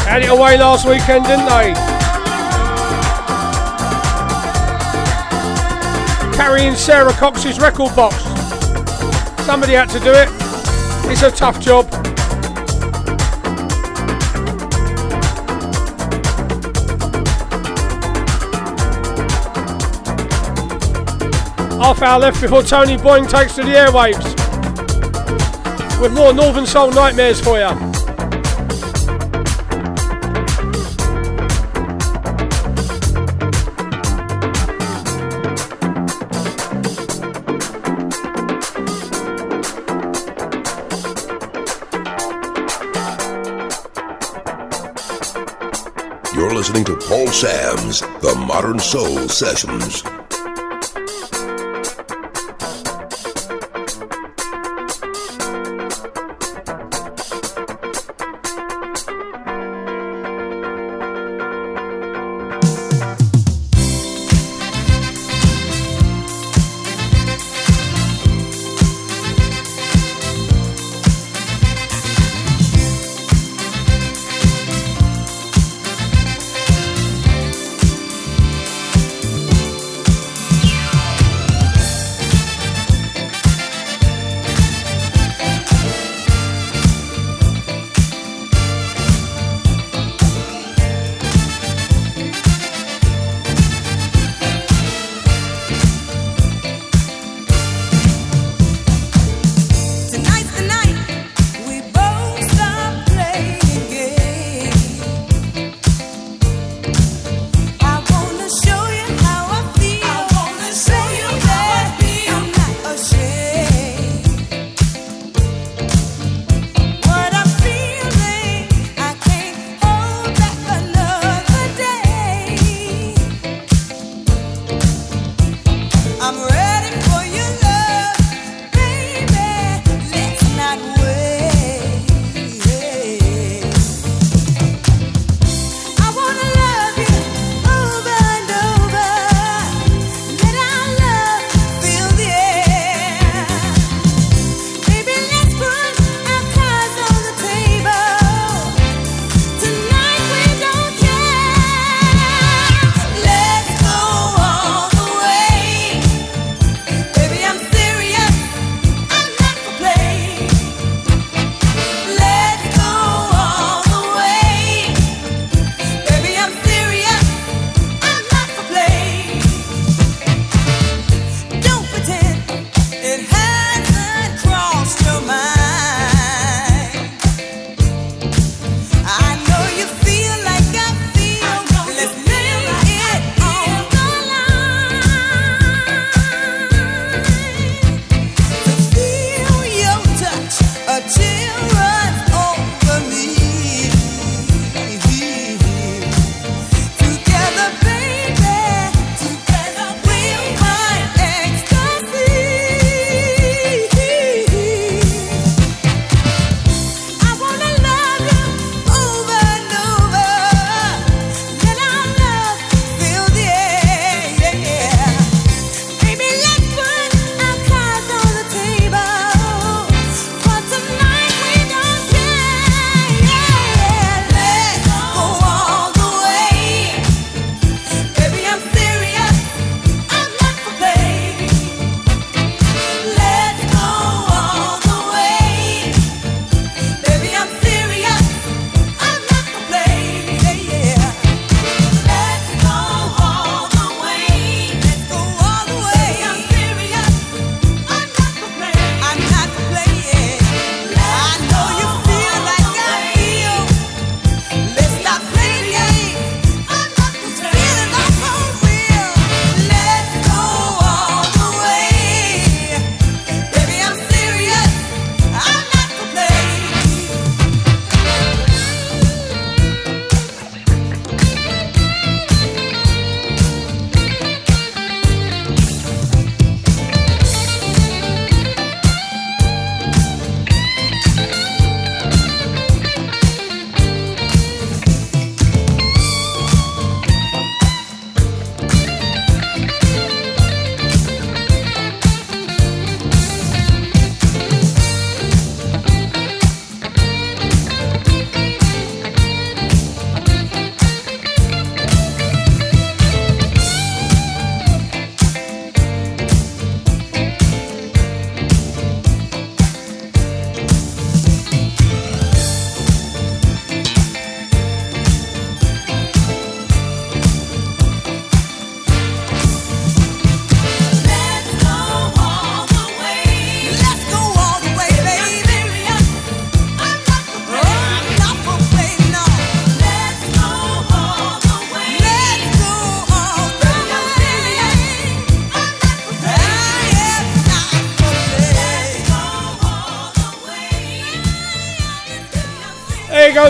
B: Had it away last weekend, didn't they? Carrying Sarah Cox's record box. Somebody had to do it. It's a tough job. Half hour left before Tony Boyne takes to the airwaves with more Northern Soul nightmares for you.
A: listening to Paul Sams' The Modern Soul Sessions.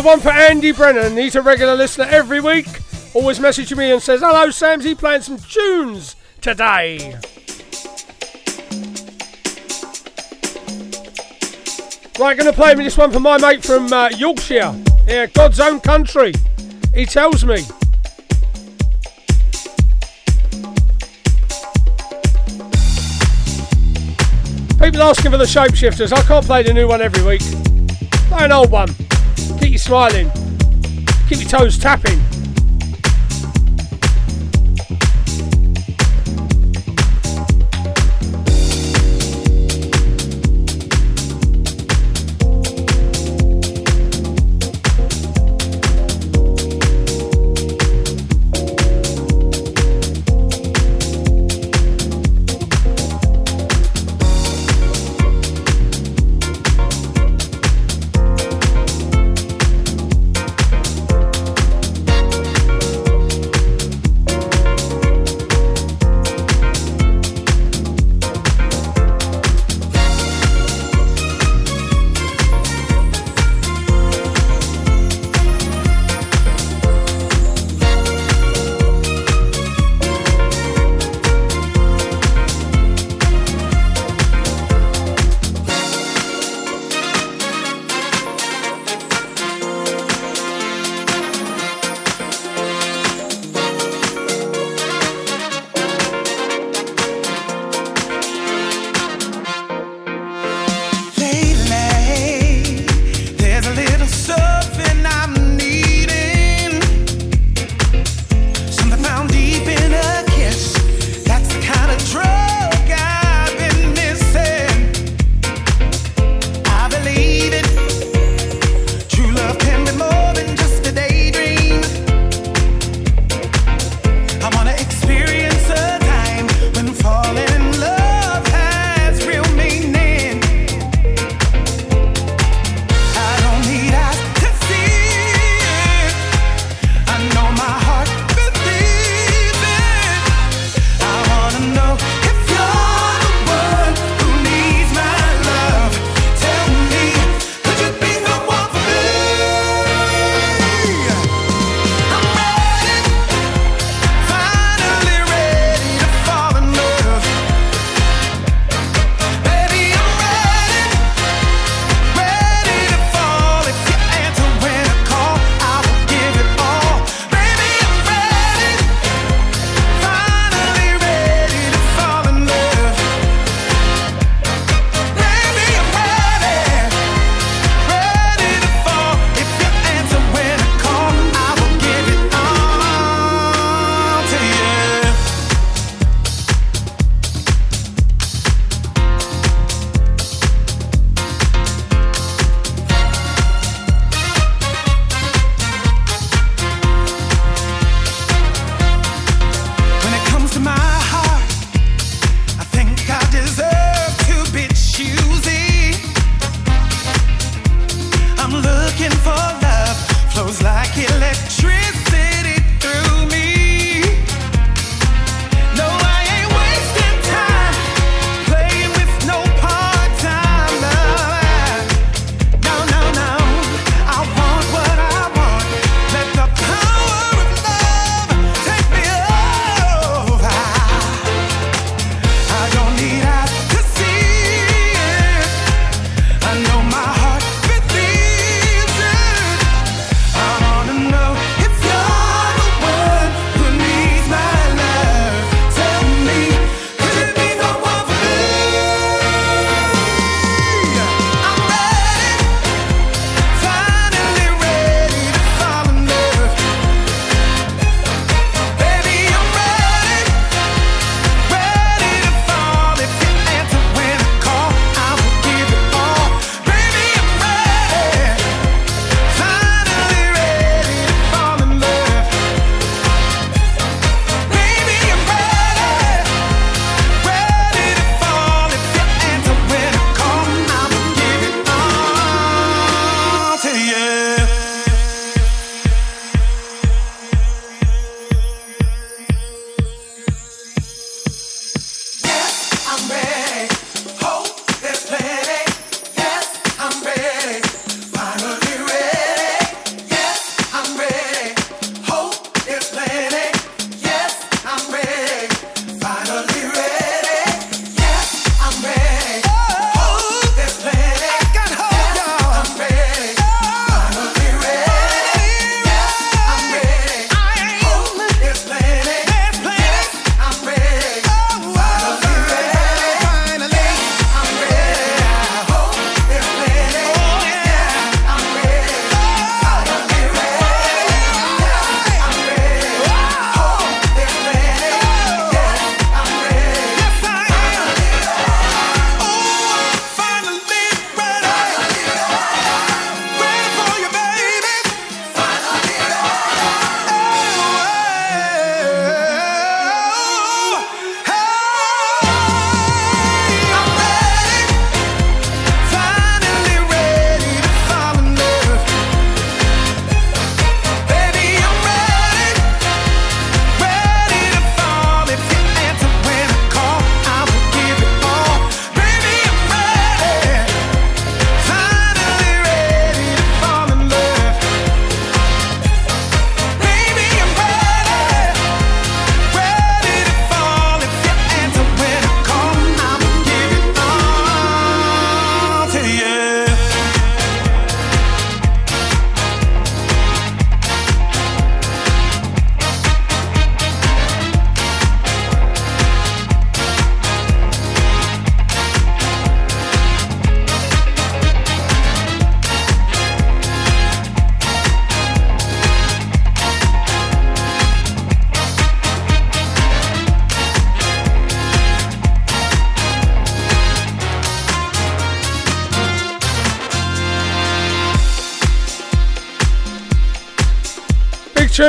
B: One for Andy Brennan. He's a regular listener every week. Always messaging me and says, Hello, Sam's he playing some tunes today. Right, going to play me this one for my mate from uh, Yorkshire. Yeah, God's own country. He tells me. People asking for the shapeshifters. I can't play the new one every week. Play an old one. Smiling. Keep your toes tapping.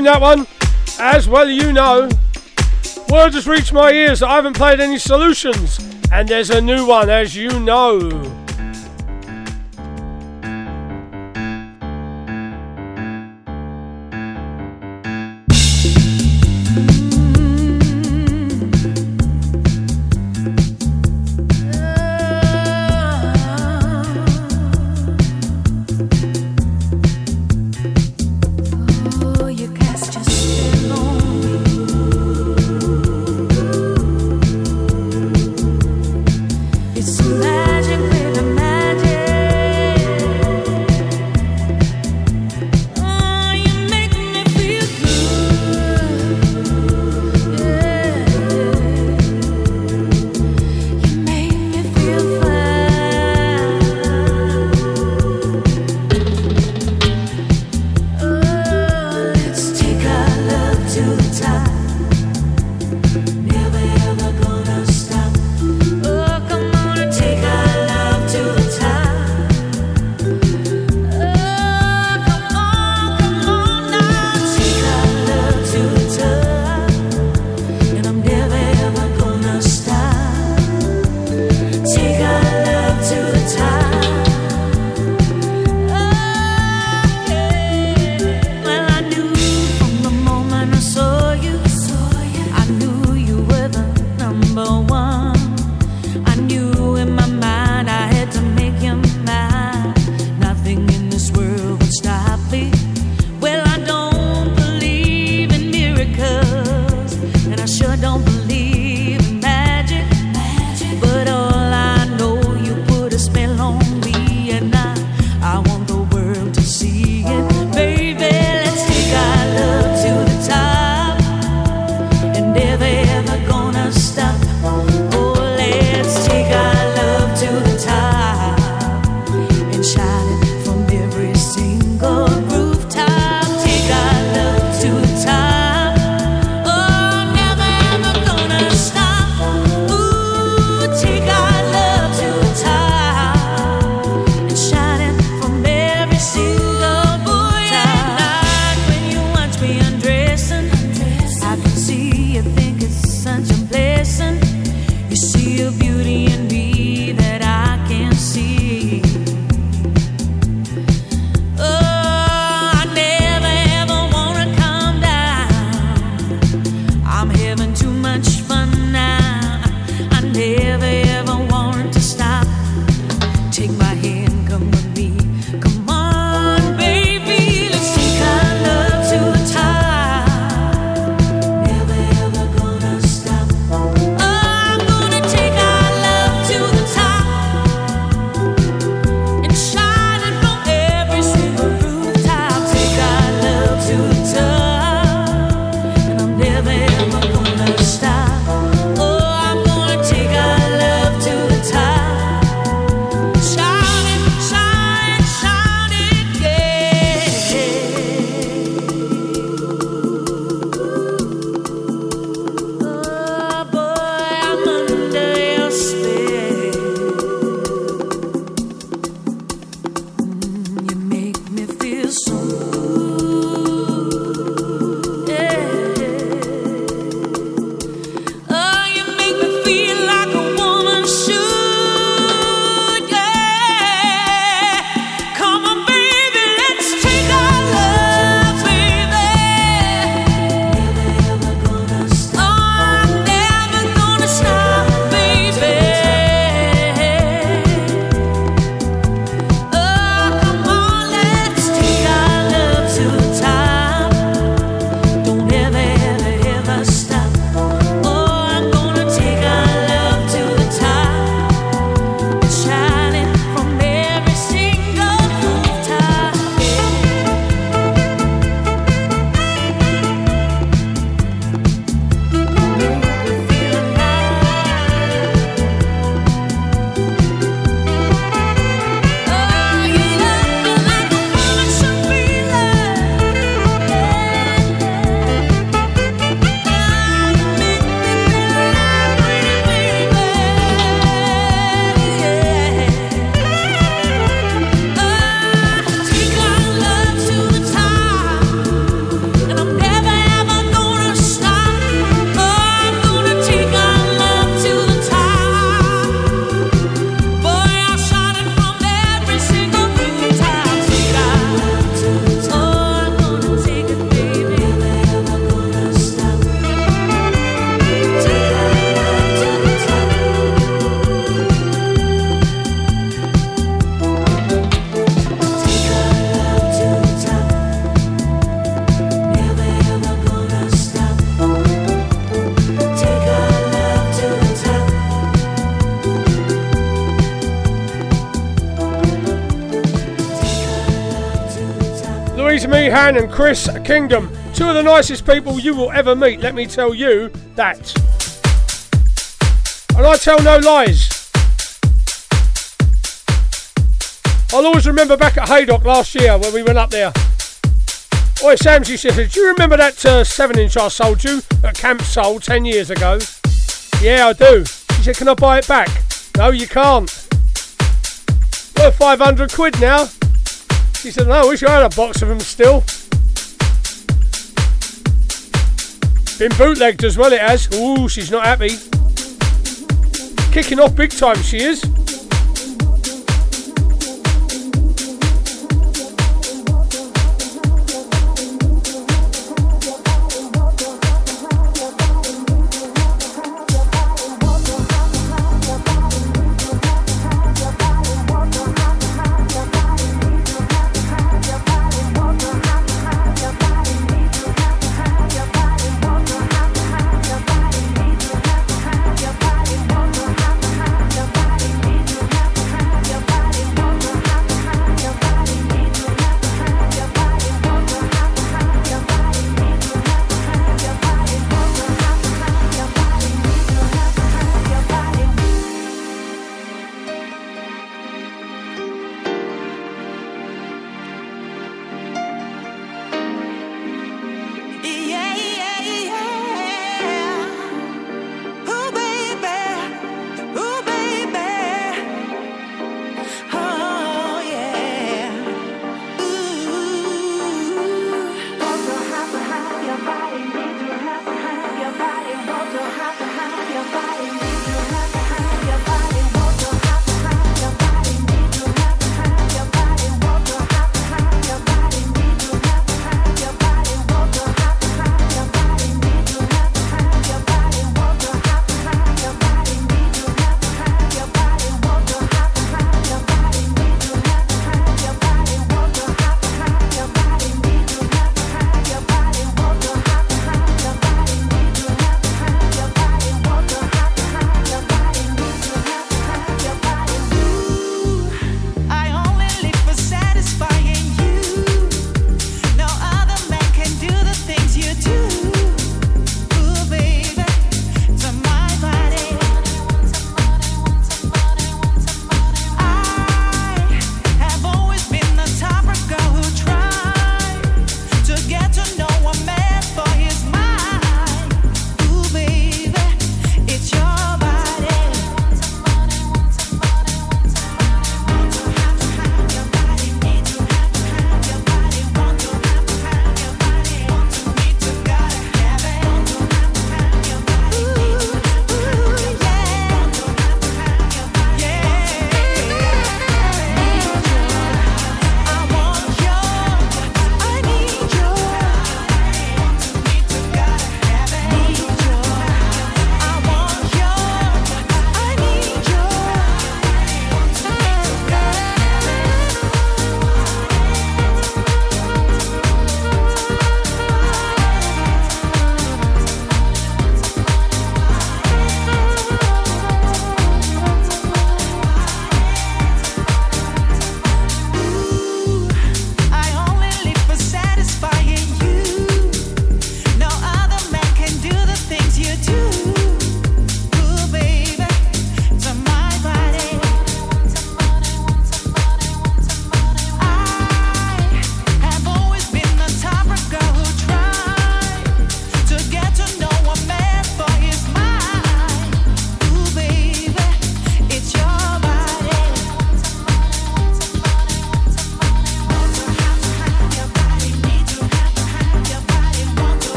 L: Tune that one. As well you know. Word has reached my ears I haven't played any solutions. And there's a new one, as you know.
B: Han, and Chris Kingdom. Two of the nicest people you will ever meet, let me tell you that. And I tell no lies. I'll always remember back at Haydock last year when we went up there. Oi, Sam, she said, do you remember that uh, 7 inch I sold you at Camp Soul 10 years ago? Yeah, I do. She said, can I buy it back? No, you can't. Worth 500 quid now. She said, no, I wish I had a box of them still. Been bootlegged as well, it has. Ooh, she's not happy. Kicking off big time, she is.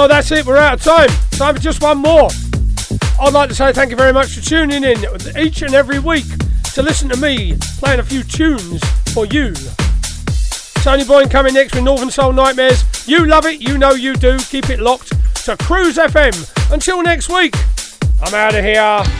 B: Well, that's it. We're out of time. Time for just one more. I'd like to say thank you very much for tuning in each and every week to listen to me playing a few tunes for you. Tony Boyne coming next with Northern Soul Nightmares. You love it, you know you do. Keep it locked to Cruise FM. Until next week, I'm out of here.